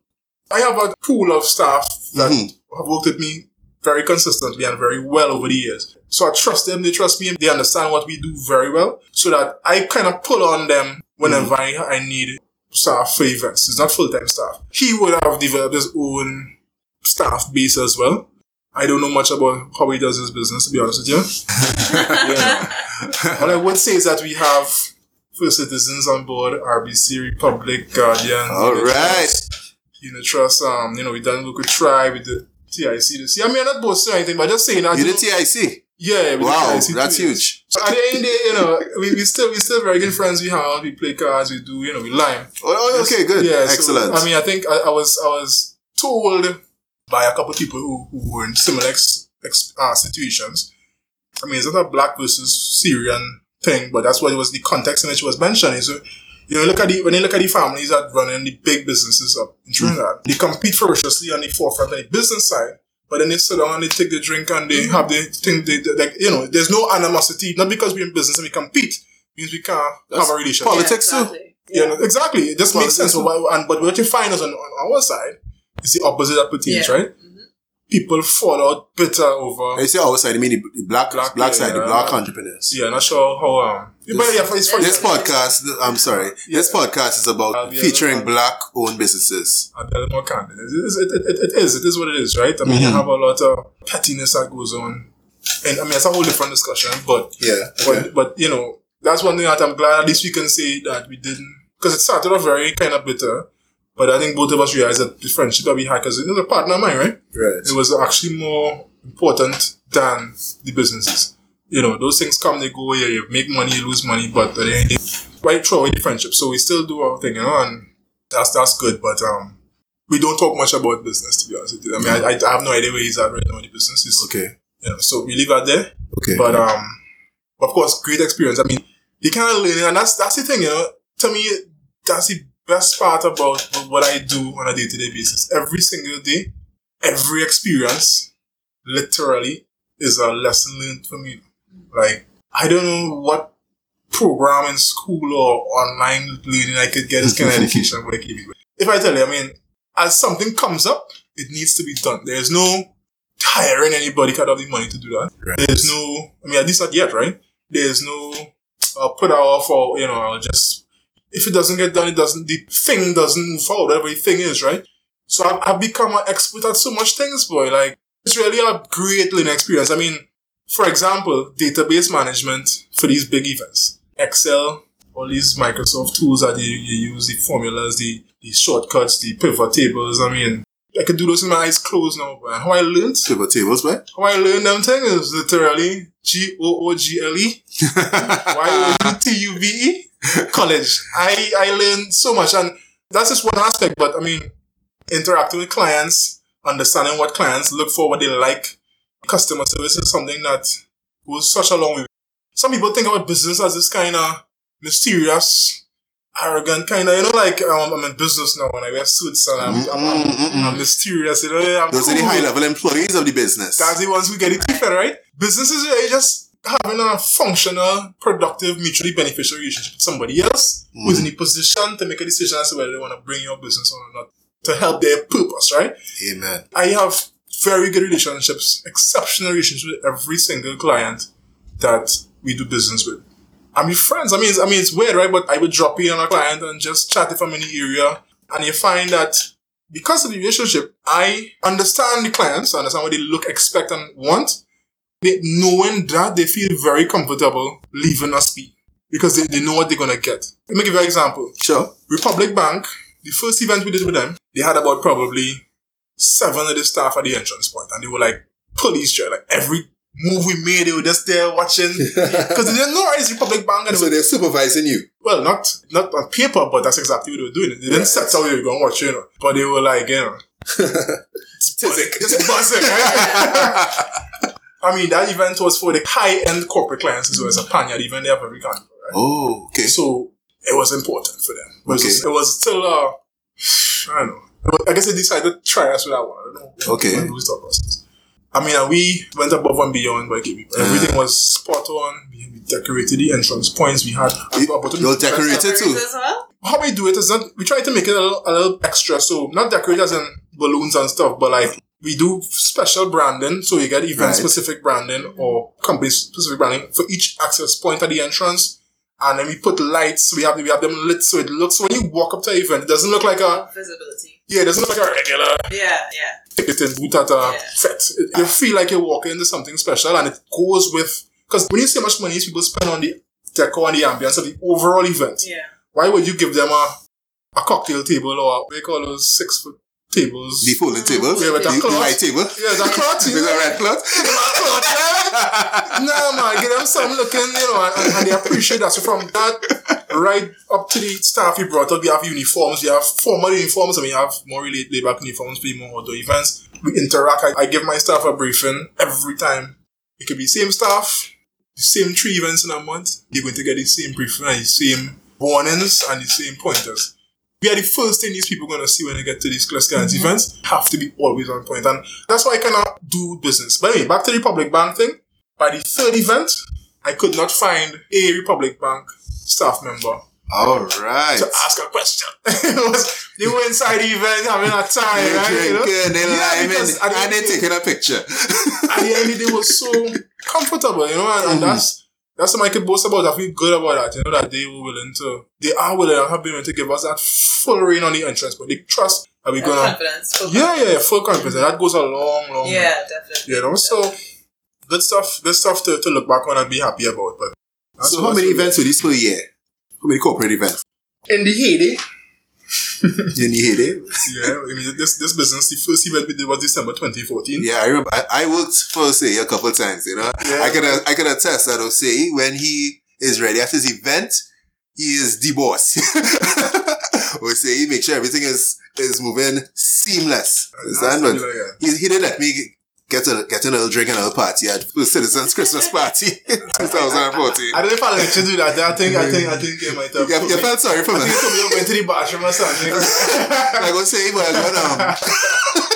I have a pool of staff that Mhm. have worked with me very consistently and very well over the years. So I trust them, they trust me, they understand what we do very well. So that I kind of pull on them whenever I, I need staff for events. It's not full-time staff. He would have developed his own staff base as well. I don't know much about how he does his business, to be honest with you. yeah. All I would say is that we have First Citizens on board, RBC, Republic, Guardian. All right. Trust, Unit um, you know, we done local tribe, we did TIC this year. I mean, I'm not boasting or anything, but just saying that. You you did know- TIC. Yeah, Wow, that's huge. So at the end of the day, you know, we, we still we still very good friends. We have we play cards, we do, you know, we lime. Oh, oh, okay, good. Yeah, so, Excellent. I mean, I think I, I was I was told by a couple of people who, who were in similar ex, ex, uh, situations. I mean, it's not a black versus Syrian thing, but that's what it was the context in which it was mentioned. So, you know, look at the when you look at the families that running the big businesses up in Trinidad, they compete ferociously on the forefront on the business side. But then they sit down and they take the drink and they have the thing. They, they like you know, there's no animosity. Not because we're in business and we compete means we can't That's have a relationship. politics too. exactly. You know, exactly. It just makes sense. So, why- and but what you find is on, on our side is the opposite that pertains, Yeah. right? People fall out bitter over. I say outside, I mean the, black, Black, black, side, the black entrepreneurs. Yeah, not sure how. Um, but yeah, it's for This podcast, I'm sorry, this podcast is about featuring a- black-owned businesses. More. It is, it, it, it, is. It is what it is, right? I mean, you Mhm. have a lot of pettiness that goes on, and I mean, it's a whole different discussion. But Yeah. but but you know, that's one thing that I'm glad at least we can say that we didn't because it started off very kind of bitter. But I think both of us realized that the friendship that we had, because it was a partner of mine, right? Right. it was actually more important than the businesses. You know, those things come, they go, yeah, you make money, you lose money, but at the end, right throw away the friendship. So we still do our thing, you know, and that's that's good. But um, we don't talk much about business, to be honest with you. I mean, I, I have no idea where he's at right now in the business. Is, Okay. you know, so we leave that there. Okay. But um, of course, great experience. I mean, you kind of learn, it, and that's that's the thing, you know. To me, that's the best part about what I do on a day to day basis. Every single day, every experience, literally, is a lesson learned for me. Like I don't know what program in school or online learning I could get this kind of education what I give you. If I tell you, I mean, as something comes up, it needs to be done. There's no hiring anybody cut off the money to do that. Right. There's no, I mean, at least not yet, right? There's no, I'll put it off or, you know, I'll just, if it doesn't get done, it doesn't, the thing doesn't move forward, whatever the thing is, right? So I've, I've become an expert at so much things, boy. Like, it's really a great learning experience. I mean, for example, database management for these big events. Excel, all these Microsoft tools that you, you use, the formulas, the, the shortcuts, the pivot tables. I mean, I can do those with my eyes closed now. And how I learned, Pivot tables, right? how I learned them things is literally G O O G L E Y O T U V E college. I, I learned so much and that's just one aspect, but I mean, interacting with clients, understanding what clients look for, what they like. Customer service is something that goes such a long way. Some people think about business as this kind of mysterious, arrogant kind of, you know, like um, I'm in business now and I wear suits and I'm, I'm, I'm, Mm-mm-mm. I'm mysterious, you know. I'm Those are the high level employees of the business. That's the ones who get it different, right? Business is really just having a functional, productive, mutually beneficial relationship with somebody else who's mm. in the position to make a decision as to whether they want to bring your business on or not to help their purpose, right? Amen. I have very good relationships, exceptional relationships with every single client that we do business with. I mean, friends. I mean, it's, I mean, it's weird, right? But I would drop in on a client and just chat if I'm in any area, and you find that because of the relationship, I understand the clients, I understand what they look, expect, and want. They, knowing that they feel very comfortable leaving us be because they, they know what they're gonna get. Let me give you an example. Sure. Republic Bank, the first event we did with them, they had about probably seven of the staff at the entrance point, and they were like police chair. Like every move we made, they were just there watching because they didn't know it's Republic Bank. And So they're supervising you. well, not not on paper, but that's exactly what they were doing. They didn't set out they were going to watch, you know, but they were like, you know, just buzzing. Right? I mean, that event was for the high end corporate clients as well as a panyard event. They have every carnival, right? Oh, okay. So it was important for them. It was, Okay. it was still, uh, I don't know. I guess they decided to try us with that one. I don't know. Okay. Process. I mean, we went above and beyond by giving. Everything was spot on. We, we decorated the entrance points. We had You- about you'll decorate it too. Well? How we do it is not. We try to make it a little, a little extra. So not decorate as in balloons and stuff, but like we do special branding. So you get event specific branding or company specific branding for each access point at the entrance. And then we put lights. We have we have them lit so it looks when you walk up to the event, it doesn't look like a Visibility. Yeah, doesn't look like a regular Yeah, yeah. ticketed booth at a Yeah. It- You feel like you're walking into something special, and it goes with because when you see how much money these people spend on the decor and the ambience of the overall event, Yeah. why would you give them a a cocktail table or what they call those six foot tables? The folding tables. Yeah, with the, the cloth. white table. Yeah, that cloth. With a red cloth. no man, give them some looking, you know, and, and they appreciate that. So from that right up to the staff we brought up, we have uniforms, we have formal uniforms, and we have more laid laid back uniforms for the more outdoor events. We interact. I, I give my staff a briefing every time. It could be same staff, same three events in a month. You're going to get the same briefing and the same warnings and the same pointers. We are the first thing these people are going to see when they get to these class guidance events. Have to be always on point. And that's why I cannot do business. But anyway, back to the Republic Bank thing. By the third event, I could not find a Republic Bank staff member All right. to ask a question. was, they were inside the event having a time, They're right? You know? drinking, they're Yeah, liming, because at the and they're taking a picture. at the end, they were so comfortable, you know, and, and Mhm. that's that's something I could boast about. I feel good about that, you know, that they were willing to, they are willing and have been willing to give us that full reign on the entrance, but they trust that we're gonna, confidence. full yeah, yeah, yeah, full confidence, and that goes a long, long way. Yeah, definitely. You know, so good stuff, good stuff to, to look back on and be happy about. But So how many that's what- events were these per year? How many corporate events? in the heyday? Eh? In the it. Yeah, I mean, this this business, the first event we did was December 2014. Yeah, I remember. I, I worked for Osei a couple of times. You know, Yeah. I can, uh, I could attest that Osei when he is ready at his event, he is the boss. Osei make sure everything is is moving seamless. Uh, Understand? But Something like he, he did let me get a get a little drink and a little party at the Citizens Christmas party, 2014. I don't know if I'll do that. I think, I think, I think you might have. You, you felt sorry for I me. think you told me you went to the bathroom or something. like Osei, but um,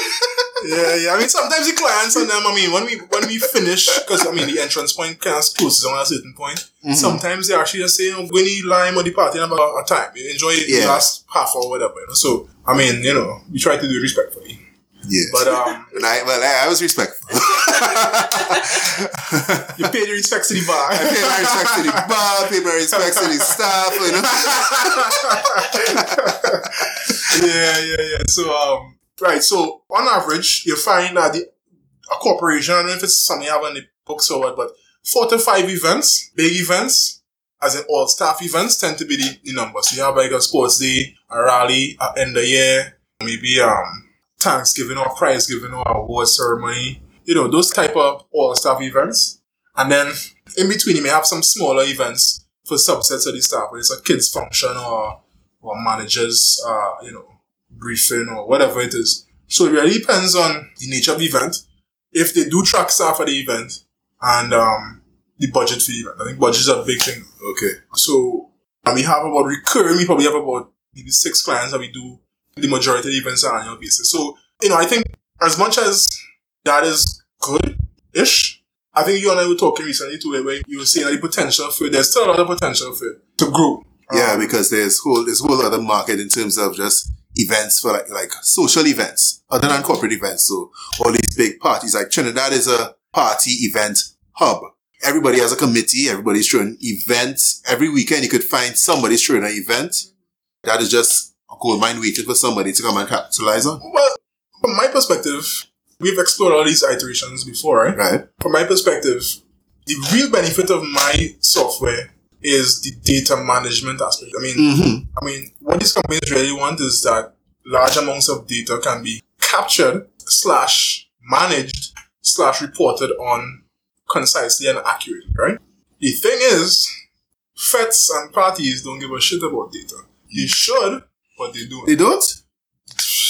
yeah, yeah. I mean, sometimes the clients and them. I mean, when we when we finish, because I mean, the entrance point kind of closes on a certain point. Mm-hmm. Sometimes they actually just say, "Oh, "We need lime or the party and have a, a time. Enjoy it the last half or whatever." You know? So, I mean, you know, we try to do it respectfully. Yes. But um, And I, well, I, I was respectful. you pay your respects to the bar. I pay my respects to the bar, pay my respects to the staff, you know. yeah, yeah, yeah. So, um, right. So, on average, you find that the, a corporation, I don't know if it's something you have on the books or what, but four to five events, big events, as in all staff events, tend to be the, the number. So, you have like a sports day, a rally at end of the year, maybe um Thanksgiving or prize giving or award ceremony. You know, those type of all staff events. And then in between, you may have some smaller events for subsets of the staff, whether it's a kids function or or managers, uh, you know, briefing or whatever it is. So it really depends on the nature of the event. If they do track staff at the event and um, the budget for the event. I think budget is a big thing. Okay. So and we have about recurring, we probably have about maybe six clients that we do the majority of the events on an annual basis. So, you know, I think as much as that is good-ish, I think you and I were talking recently too, where you were saying that the potential for there's still a lot of potential for it to grow. Yeah, Um, because there's whole there's whole other market in terms of just events for like like social events other than corporate events. So all these big parties like Trinidad is a party event hub. Everybody has a committee. Everybody's throwing events every weekend. You could find somebody's throwing an event. That is just gold mine waiting for somebody to come and capitalize on. Well, from my perspective, we've explored all these iterations before, right? Right. From my perspective, the real benefit of my software is the data management aspect. I mean, Mm-hmm. I mean, what these companies really want is that large amounts of data can be captured slash managed slash reported on concisely and accurately, right? The thing is, fetes and parties don't give a shit about data. They should, but they don't. They don't.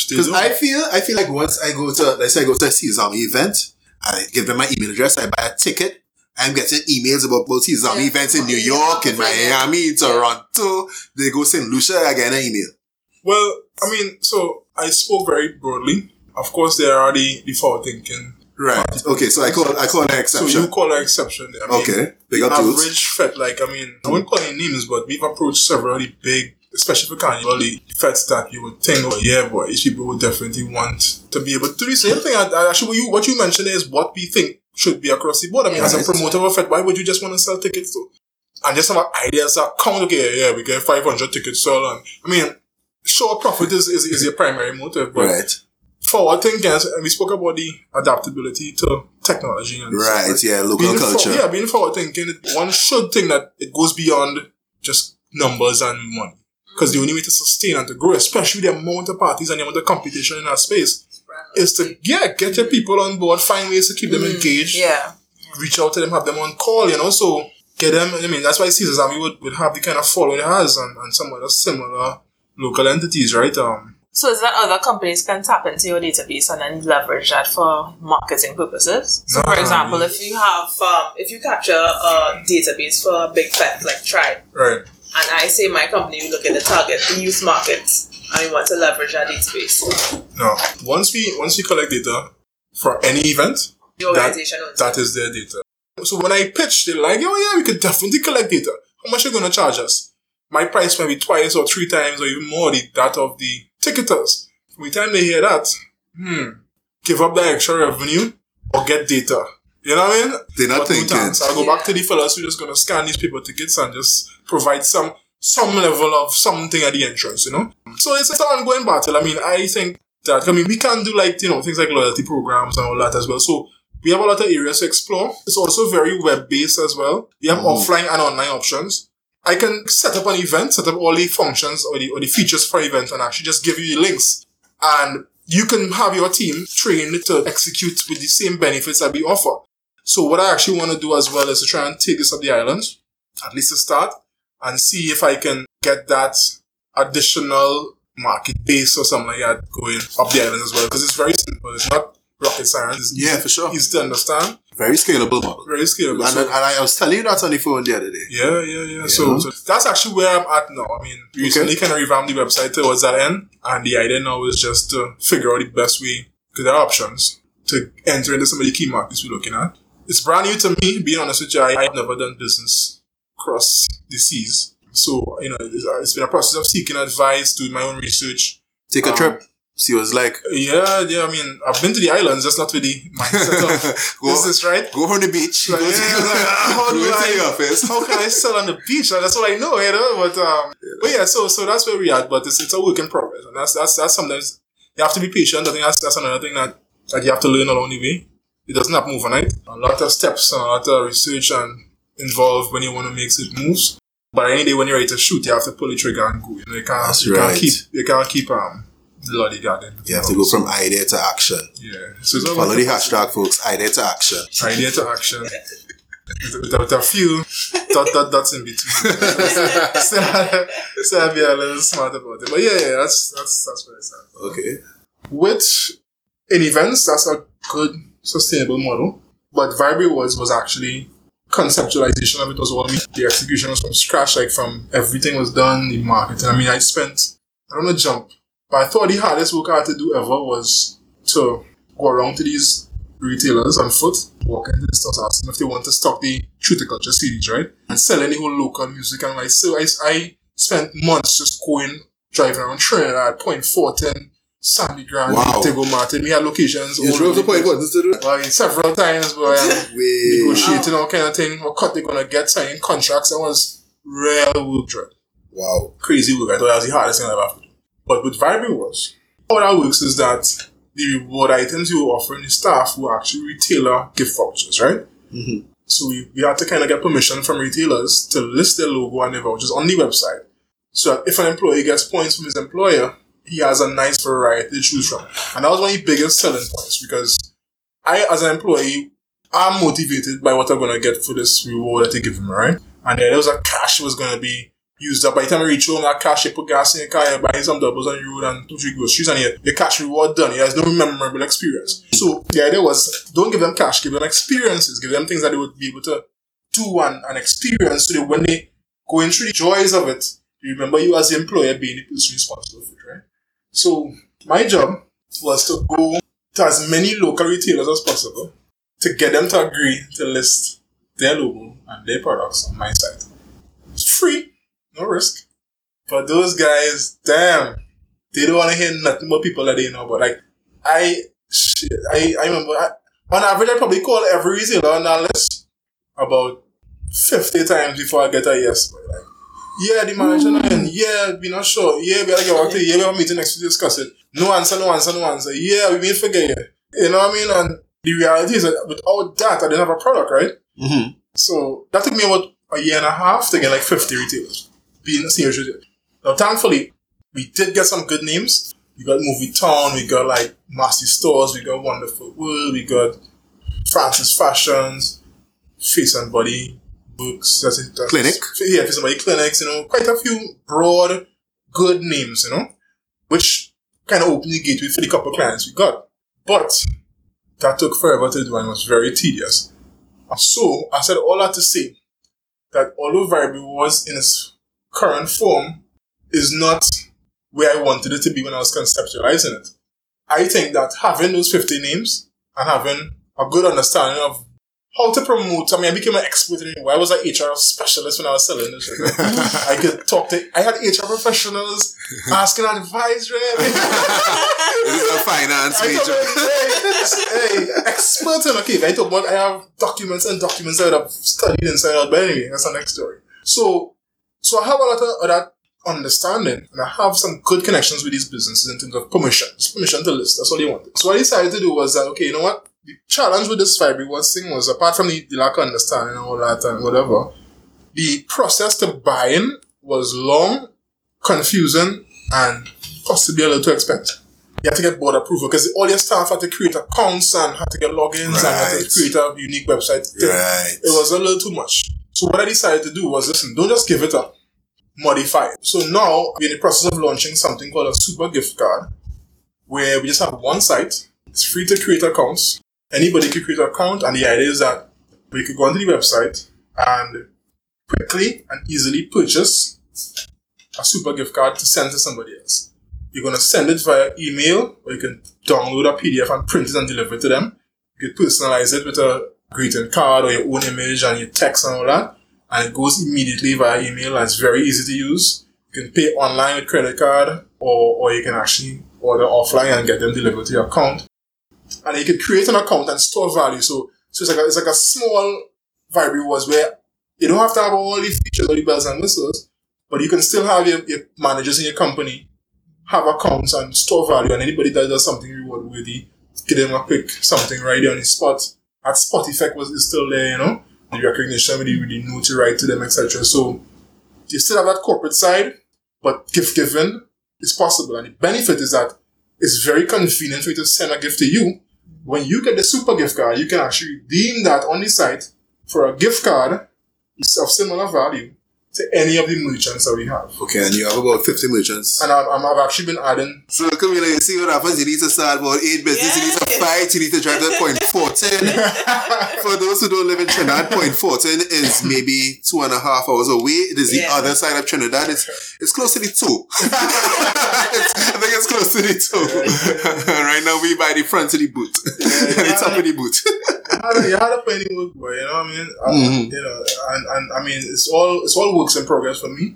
Because. I feel I feel like once I go to let's say I go to a Season event, I give them my email address, I buy a ticket. I'm getting emails about both Season Yeah. events in New Yeah. York, in Yeah. Miami, in Toronto. They go St. Lucia, I get an email. Well, I mean, so I spoke very broadly. Of course, there are the, the forward thinking. Right. Okay, so I call I call an exception. So you call an exception there. I mean, okay. Big up tools. average Fete, like, I mean, I wouldn't call any names, but we've approached several of the big especially for carnival, the fetes that you would think, oh yeah, boy, these people would definitely want to be able to do the same thing. And and actually, what you, what you mentioned is what we think should be across the board. I mean, as a promoter of a fete, why would you just want to sell tickets to? And just have ideas that come, okay, yeah, we get 500 tickets sold. And I mean, sure, profit is, is, is your primary motive, but Right. forward thinking, and we spoke about the adaptability to technology and stuff, Right. Yeah. Local being for- culture. yeah, being forward thinking, one should think that it goes beyond just numbers and money. Because the only way to sustain and to grow, especially the amount of parties and the amount of competition in that space, is to yeah, get your people on board, find ways to keep them engaged, Yeah. reach out to them, have them on call, you know, so get them. I mean, that's why Caesars Army would, would have the kind of following it has and, and some other similar local entities, right? Um, So is that other companies can tap into your database and then leverage that for marketing purposes? So for example, if you have um, if you capture a database for a big fete like Tribe, right. And I say my company, we look at the target, the youth markets, and we want to leverage that database. No. Once we once we collect data for any event, The organization owns that is their data. So when I pitch, they're like, oh yeah, we could definitely collect data. How much are you going to charge us? My price might be twice or three times or even more the, that of the ticketers. By the time they hear that, hmm, give up the extra revenue or get data. You know what I mean? They're not But thinking. I'll go Yeah. back to the fellas who just going to scan these paper tickets and just provide some some level of something at the entrance, you know? So it's, it's an ongoing battle. I mean, I think that, I mean, we can do like, you know, things like loyalty programs and all that as well. So we have a lot of areas to explore. It's also very web based as well. We have Mhm. offline and online options. I can set up an event, set up all the functions or the, or the features for an event and actually just give you the links. And you can have your team trained to execute with the same benefits that we offer. So what I actually want to do as well is to try and take this up the islands, at least to start, and see if I can get that additional market base or something like that going up the island as well. Because it's very simple. It's not rocket science. It's Yeah, easy- for sure. Easy to understand. Very scalable model. Very scalable. And, So- and I was telling you that on the phone the other day. yeah, yeah, yeah. Yeah. So, so that's actually where I'm at now. I mean, recently kind of revamped the website towards that end, and the idea now is just to figure out the best way, because there are options to enter into some of the key markets we're looking at. It's brand new to me, being honest with you. I, I've never done business across the seas. So, you know, it's, it's been a process of seeking advice, doing my own research. Take a Um, trip. See what it's like. Yeah, yeah, I mean, I've been to the islands, That's not really my of go, business, right? go on the beach. Like, yeah, like, how do I- how can I sell on the beach? Like, that's all I know, you know. But um, but yeah, so so that's where we at. But it's, it's a work in progress, and that's that's that's sometimes you have to be patient. I think that's that's another thing that that you have to learn along the way. It doesn't happen overnight. A lot of steps and a lot of research and involved when you want to make certain moves. But any day when you're ready to shoot, you have to pull the trigger and go. You know, you can't That's you right. can't keep you can't keep um lollygagging. You have to go from idea to action. Yeah. So it's Follow the hashtag, folks. Idea to action. idea to action. With, with, with a few dot dot dots in between. so, so I'll be a little smart about it. But yeah, yeah, that's that's that's what it's at. Okay. With in events, that's a good sustainable model. But Vibe was was actually conceptualization of it was all me. The execution was from scratch, like from everything was done, the marketing. I mean I spent I don't know jump. But I thought the hardest work I had to do ever was to go around to these retailers on foot, walk into the stores, ask them if they want to stock the to Culture CDs, right? And sell any whole local music. And like, so I, I spent months just going, driving around Trinidad, Point Fortin, Sangre Grande, Wow. Martin. We had locations. You all drove over Point the Fortin do that? Well, several times, boy. and Wait. Negotiating all kind of thing. What cut they gonna get, signing contracts. That was real work, dread Wow. crazy work. I thought that was the hardest thing I've ever done. But with Vibe Rewards, how that works is that the reward items you were offering the staff were actually retailer gift vouchers, right? Mhm. So we, we had to kind of get permission from retailers to list their logo and their vouchers on the website. So if an employee gets points from his employer, he has a nice variety to choose from. And that was one of the biggest selling points because I, as an employee, I'm motivated by what I'm going to get for this reward that they give me, right? And then there was a cash was going to be used up. By the time I reach home, that cash, you put gas in your car, you buy some doubles on the road and two, three groceries, and your, your cash reward done. He has no memorable experience. So the idea was don't give them cash, give them experiences, give them things that they would be able to do and, and experience so that when they go through the joys of it, you remember you as the employer being the person responsible for it, right? So my job was to go to as many local retailers as possible to get them to agree to list their logo and their products on my site. It's free, no risk. But those guys, damn, they don't want to hear nothing about people that they know. But like, I, shit, I, I remember, I, on average, I probably call every retailer on that list about 50 times before I get a yes. But like, yeah, the manager, mm. and yeah, we not sure. Yeah, we gotta get back to you. Yeah, we have a meeting next week to discuss it. No answer, no answer, no answer. Yeah, we may forget you. You know what I mean? And the reality is that without that, I didn't have a product, right? Mm-hmm. So that took me about a year and a half to get like 50 retailers, being a senior retailer. Now, thankfully, we did get some good names. We got Movie Town, we got like Massy Stores, we got Wonderful World, we got Francis Fashions, Face and Body Books, that's it. That's Clinic. Yeah, Face and Clinics, you know, quite a few broad, good names, you know, which kind of opened the gateway for the couple clients we got. But that took forever to do and was very tedious. So I said all that to say that although Vibe Rewards in its current form, is not where I wanted it to be when I was conceptualizing it. I think that having those 50 names and having a good understanding of how to promote. I mean, I became an expert in it. I was an HR specialist when I was selling this. I could talk to, I had HR professionals asking advice, right? this is a finance major. hey, hey, expert in, okay, I talk about, I have documents and documents that I've studied inside out, but anyway, that's the next story. So, so I have a lot of that understanding and I have some good connections with these businesses in terms of permissions, permission to list. That's all they wanted. So what I decided to do was that, okay, you know what? The challenge with this Vibe Rewards thing was apart from the, the lack of understanding and all that and whatever, the process to buying was long, confusing, and possibly a little too expensive. You had to get board approval because all your staff had to create accounts and had to get logins right. and had to create a unique website. Right. It was a little too much. So what I decided to do was listen, don't just give it up modify it. So now we're in the process of launching something called a super gift card where we just have one site. It's free to create accounts. Anybody could create an account and the idea is that we could go onto the website and quickly and easily purchase a super gift card to send to somebody else. You're going to send it via email or you can download a PDF and print it and deliver it to them. You can personalize it with a greeting card or your own image and your text and all that and it goes immediately via email and it's very easy to use. You can pay online with credit card or, or you can actually order offline and get them delivered to your account. And you can create an account and store value. So, so it's like a, it's like a small Vibe Rewards where you don't have to have all the features, all the bells and whistles, but you can still have your, your managers in your company have accounts and store value and anybody that does something reward worthy, give them a quick something right there on the spot. That spot effect was is still there, you know the recognition, with the, with the notoriety to them, etc. So you still have that corporate side, but gift giving is possible. And the benefit is that it's very convenient for you to send a gift to you. When you get the super gift card, you can actually redeem that on the site for a gift card of similar value to any of the merchants that we have. Okay, and you have about 50 merchants. And i have actually been adding. So, come here, you see what happens. You need to start about eight business, yeah. you need to fight, you need to drive to Point Fortin. For those who don't live in Trinidad, Point Fortin is maybe two and a half hours away. It is the yeah. other side of Trinidad. It's, it's close to the two. I think it's close to the two. right now, we by the front of the boot. Yeah, the top of the boot. you had to put any work, boy. You know what I mean? Mm-hmm. You know, and, and I mean, it's all it's all works in progress for me.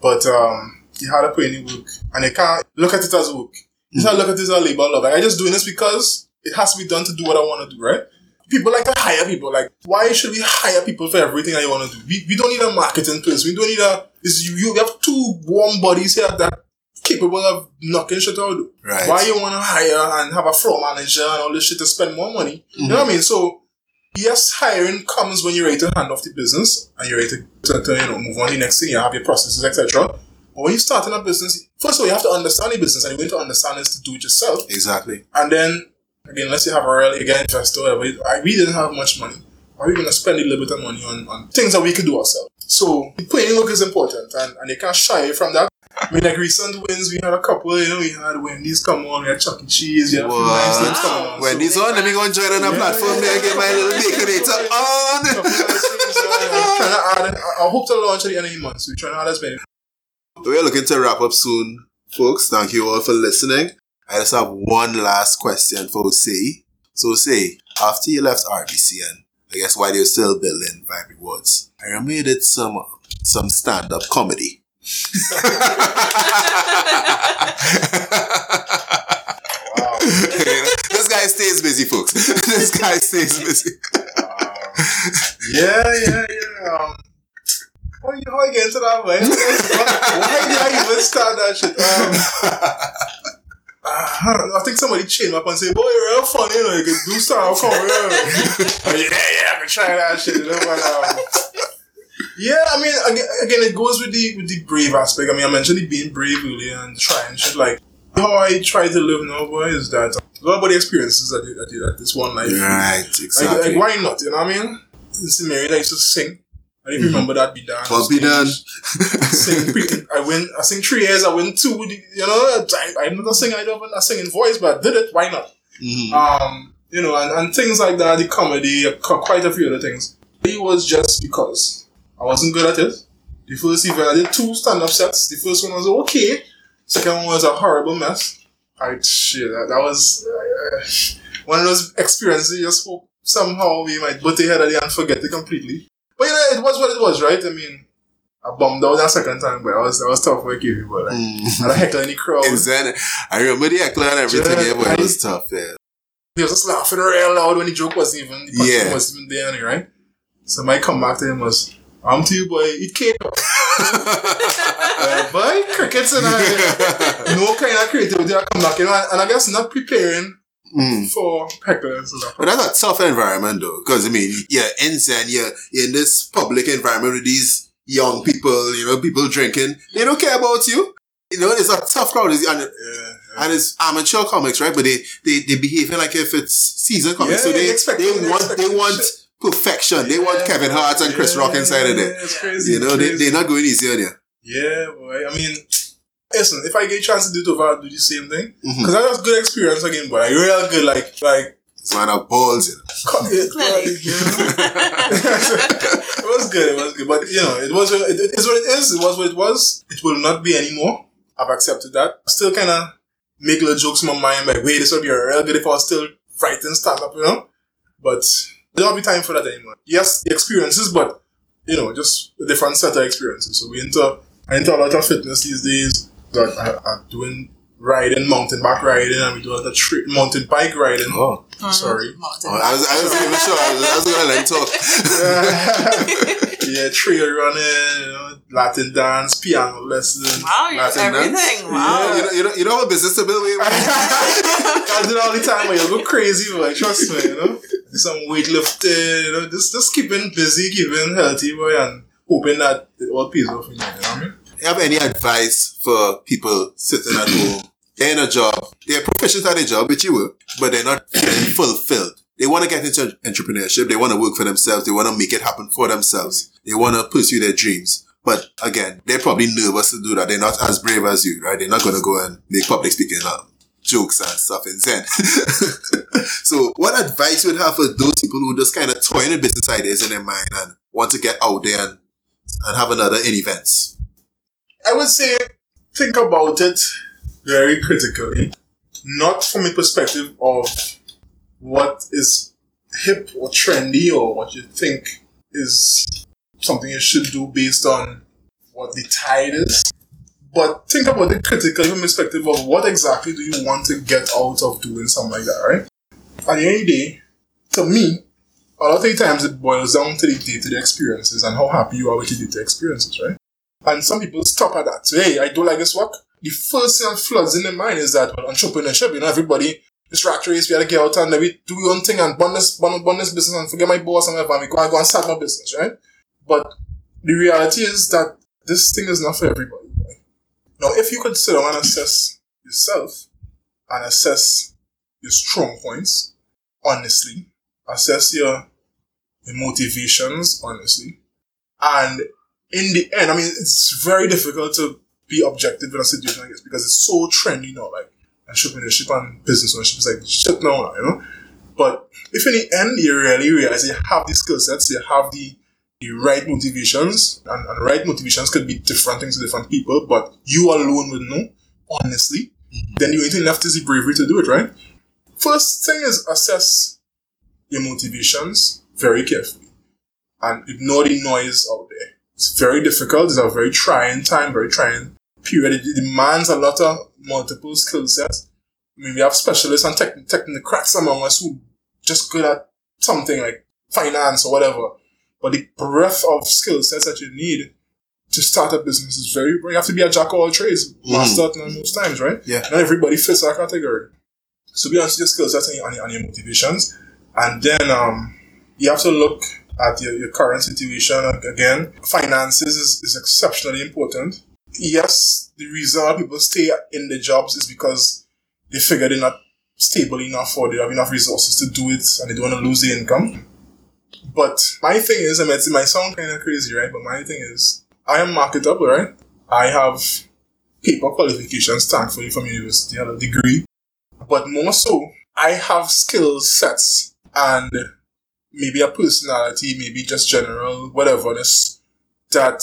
But um, you had to put any work, and you can't look at it as work. You can't look at it as a labor of love. Like I just doing this because it has to be done to do what I want to do, right? People like to hire people. Like, why should we hire people for everything that you want to do? We, we don't need a marketing person. We don't need a. You, you have two warm bodies here that capable of knocking shit out. Right. Why you want to hire and have a floor manager and all this shit to spend more money? Mm-hmm. You know what I mean? So yes, hiring comes when you're ready to hand off the business and you're ready to, to, to you know move on to the next thing. You have your processes, etc. But when you start in a business, first of all, you have to understand the business, and the way to understand is to do it yourself. Exactly. And then again, unless you have a real again investor, whatever, I, we didn't have much money. Are we going to spend a little bit of money on, on things that we could do ourselves? So putting work is important, and, and you can't shy from that. I mean, like recent wins, we had a couple, you know, we had Wendy's come on, we had Chuck E. Cheese, we had wow. nice things come on. Wendy's so, on, let me go and join on a yeah, platform yeah, there and get my little baconator on. trying to add, I hope to launch at the end of the month, so we're trying to add as many. We're looking to wrap up soon, folks. Thank you all for listening. I just have one last question for Osei. So, say, after you left RBCN, I guess while you're still building Vibe Rewards, I remember you did some, some stand-up comedy. Wow. this guy stays busy, folks. this guy stays busy. Yeah, yeah, yeah. Um, how you how you get into that way? Why did I even start that shit? Um, I don't know. I think somebody chained up and say, "Boy, you're real funny, you know. You can do stuff. Come yeah, yeah, yeah. I can try that shit." You know, but, um, yeah, I mean, again, again, it goes with the with the brave aspect. I mean, I mentioned it being brave earlier and trying shit. Like how I try to live now, boy, is that a lot of the experiences I did, I did at this one life. Right, exactly. like, why not? You know what I mean? In St. Mary, I used to sing. I didn't remember that be done. Well, be done. sing. I win. I sing three years. I win two. You know, I, I'm not a singer. I don't have a singing voice, but I did it. Why not? Mhm. Um, you know, and, and things like that. The comedy, quite a few other things. It was just because I wasn't good at it. The first event, I did two stand-up sets. The first one was okay. Second one was a horrible mess. I shit. That, that was uh, one of those experiences. You just hope somehow we might butt your head at it and forget it completely. But you know, it was what it was, right? I mean, I bombed out that second time, but I was that was tough for you, but like, Mm. I had a heckler in the crowd. Zen, I remember the heckler and everything, Yeah, but it was tough, yeah. He was just laughing real loud when the joke wasn't even, the Yeah. wasn't even there, any, right? So my comeback to him was, I'm too you, boy, eat cake. uh, boy, crickets and I, no kind of creativity I come back, you know, and I guess not preparing Mm. for hecklers and. But that's a tough environment though, because I mean, in Zen, you're, you're in this public environment with these young people, you know, people drinking. They don't care about you. You know, it's a tough crowd, It's- and, Yeah, and it's amateur comics, right? But they, they, they behaving like if it's season comics. Yeah, so they, they expect- they they want, they want. Perfection. They want Kevin Hart and Chris Rock inside of there. It's crazy. You know, they, crazy. they're not going easy on you. Yeah, boy. I mean, listen, if I get a chance to do it over, I'll do the same thing. Mm-hmm. Because that was good experience again, but like real good, like, like, It's one of balls, you know. cut it, Clearly. like, you know. it was good, it was good. But, you know, it was, it, it is what it is. It was what it was. It will not be anymore. I've accepted that. I still kind of make little jokes in my mind, like, wait, this would be real good if I was still writing stand up, you know? But there won't be time for that anymore. Yes, the experiences, but, you know, just a different set of experiences. So we into, I into a lot of fitness these days. That I, I'm doing riding, mountain bike riding, and we do a lot of tri- mountain bike riding. Oh. oh Sorry. Mountain oh, I was, I was even sure. I was, I was going to let him talk. yeah, trail running, you know, Latin dance, piano lessons. Wow, you Latin everything. dance? Wow. You know, you know, you know what business to build with? I do it all the time, but you go crazy, but like, trust me, you know. Do some weightlifting, you know, just just keeping busy, keeping healthy, boy, and hoping that it all pays off in you, know what I mean? you have any advice for people sitting at home? They're in a job. They're proficient at their job, which you will, but they're not fulfilled. They want to get into entrepreneurship. They want to work for themselves. They want to make it happen for themselves. They want to pursue their dreams. But again, they're probably nervous to do that. They're not as brave as you, right? They're not going to go and make public speaking um, jokes and stuff in Zen. so what advice would have for those people who just kind of toying with business ideas in their mind and want to get out there and, and have another in events? I would say think about it very critically, not from a perspective of what is hip or trendy or what you think is something you should do based on what the tide is. But think about it critically from perspective of what exactly do you want to get out of doing something like that, right? At the end of the day, to me, a lot of times it boils down to the day-to-day experiences and how happy you are with the day-to-day experiences, right? And some people stop at that. So, hey, I don't like this work. The first thing that floods in their mind is that well, entrepreneurship, you know, everybody, this rat race, we gotta get out and we do your own thing and run this, run, run this business and forget my boss and whatever, and go go and start my business, right? But the reality is that this thing is not for everybody. Now, if you could sit down and assess yourself and assess your strong points, honestly, assess your, your motivations, honestly, and in the end, I mean, it's very difficult to be objective in a situation like this because it's so trendy now, like entrepreneurship and business ownership is like shit now, you know. But if in the end you really realize you have the skill sets, you have the the right motivations, and, and right motivations could be different things to different people, but you alone would know, honestly, mm-hmm. then the only thing left is the bravery to do it, right? First thing is assess your motivations very carefully and ignore the noise out there It's very difficult. It's a very trying time, very trying period. It demands a lot of multiple skill sets. I mean, we have specialists and tech, technocrats among us who just good at something like finance or whatever. But the breadth of skill sets that you need to start a business is very, you have to be a jack of all trades, master mm. most times, right? Yeah. Not everybody fits that category. So be honest with your skill sets and your, and your motivations. And then, um, you have to look at your, your current situation again. Finances is, is exceptionally important. Yes, the reason why people stay in the jobs is because they figure they're not stable enough or they have enough resources to do it and they don't want to lose the income. But my thing is, I mean, it might sound kind of crazy, right? But my thing is, I am marketable, right? I have paper qualifications, thankfully, from university, I have a degree. But more so, I have skill sets and maybe a personality, maybe just general whateverness that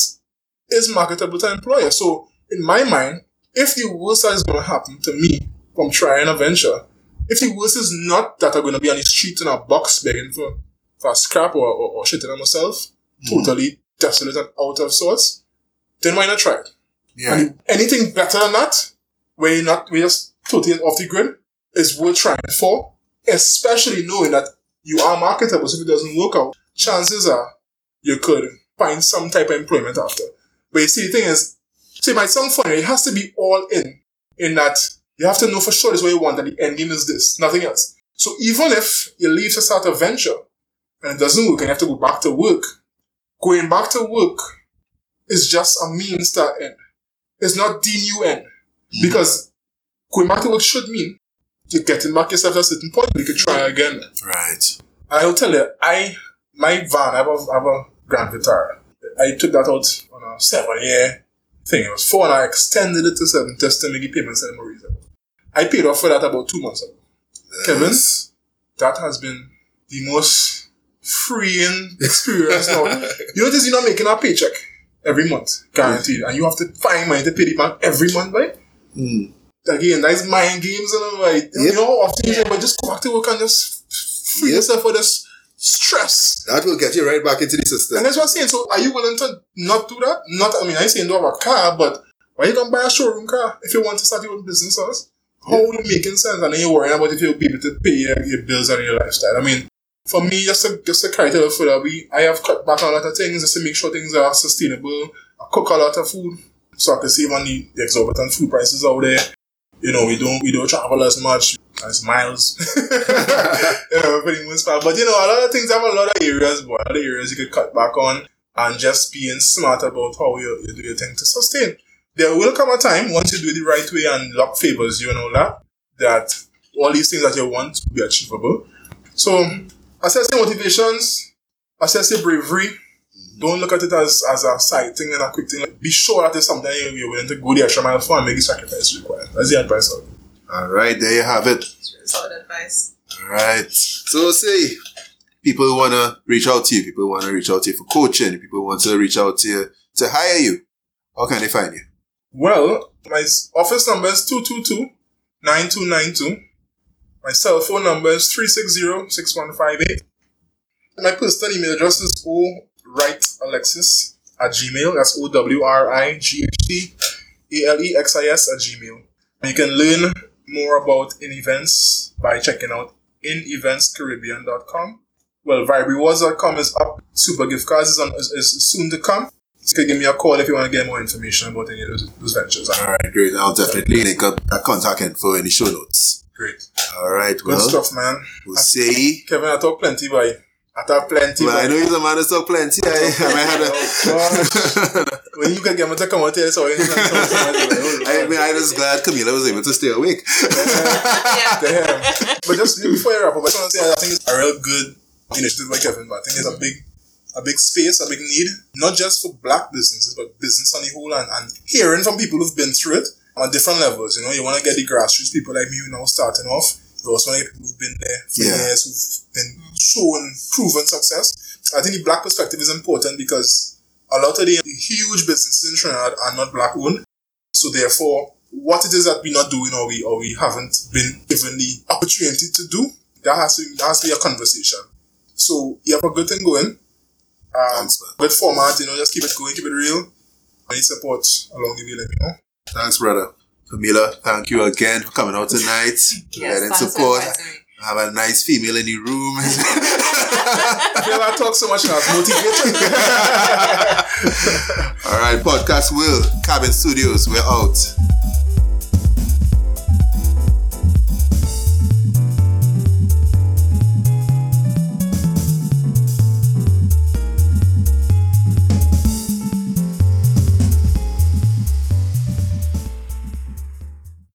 is marketable to employer. So in my mind, if the worst that is going to happen to me from trying a venture, if the worst is not that I'm going to be on the street in a box begging for, for a scrap or, or, or shitting on myself, mm. totally desolate and out of sorts, then why not try it? Yeah. And anything better than that, where you're not, we're just totally off the grid, is worth trying for, especially knowing that you are marketable. So if it doesn't work out, chances are you could find some type of employment after. But you see, the thing is, see, it might sound funny, it has to be all in, in that you have to know for sure this is what you want and the end game is this, nothing else. So even if you leave to start a venture and it doesn't work and you have to go back to work, going back to work is just a means to end. It's not the new end. Mm-hmm. Because going back to work should mean you're getting back yourself at a certain point, you could try again. Right. I will tell you, I, my van, I have a, I have a Grand Vitara. I took that out on a seven year thing. It was four and I extended it to seven just to make payments anymore reason. I paid off for that about two months ago. Yes. Kevin, that has been the most freeing experience now. you notice you're not making a paycheck every month, guaranteed, and you have to find money to pay the bank every month, right? Mm. Again, that's mind games and all right. Yep. You know, often you say, but just go back to work and just free yep. yourself of this stress. That will get you right back into the system. And that's what I'm saying. So are you willing to not do that? Not, I mean, I saying do have a car, but why you gonna buy a showroom car if you want to start your own business first? How yeah. making sense? And then you're worrying about if you'll be able to pay your, your bills and your lifestyle. I mean, for me, just to, just to carry it further, we, I have cut back a lot of things just to make sure things are sustainable. I cook a lot of food so I can save on the, the exorbitant food prices out there. You know, we don't, we don't travel as much as miles. you know. But you know, a lot of things have a lot of areas, but a lot of areas you could cut back on and just being smart about how you, you do your thing to sustain. There will come a time once you do it the right way and luck favors you and all that, that all these things that you want will be achievable. So assess your motivations, assess your bravery. Don't look at it as, as a side thing and a quick thing. Be sure that it's something you're willing to go the extra mile for and make the sacrifice required. That's the advice I'll. All right, there you have it. Solid advice. All right. So, say people want to reach out to you, people want to reach out to you for coaching, people want to reach out to you to hire you. How can they find you? Well, my office number is 222 9292. My cell phone number is 360-6158. My personal email address is owrightalexis at gmail. That's O-W-R-I-G-H-T-A-L-E-X-I-S at gmail. And you can learn more about in events by checking out ineventscaribbean.com. Well, viberewards.com is up. Super gift cards is, on, is, is soon to come. You can give me a call if you want to get more information about any of those, those ventures. All right, great. I'll definitely link up that contact info in the show notes. Great. All right. Well, Good stuff, man. We'll I, see. Kevin, I talk plenty, boy. I talk plenty. Well, boy. I know you're the man that talk plenty. I, I oh, might have a... when you can get me to come out here, so I mean, I'm just glad Camila was able to stay awake. yeah. Damn. But just before you wrap up, I just want to say I think it's a real good initiative by Kevin, but I think it's a big a big space, a big need, not just for black businesses, but business on the whole, and, and hearing from people who've been through it on different levels. You know, you want to get the grassroots people like me who now starting off. You also want to get people who've been there for yeah. years, who've been shown proven success. I think the black perspective is important because a lot of the huge businesses in Trinidad are not black owned. So therefore, what it is that we're not doing or we or we haven't been given the opportunity to do, that has to that has to be a conversation. So you have a good thing going. Um, Thanks, man. Good format, you know, just keep it going, keep it real. Any support along the way, let me know. Thanks, brother. Camila, thank you again for coming out tonight. Letting thanks support. inviting. Have a nice female in the room. I feel I talk so much now, it's motivating. All right, Podcast Will, Cabin Studios, we're out.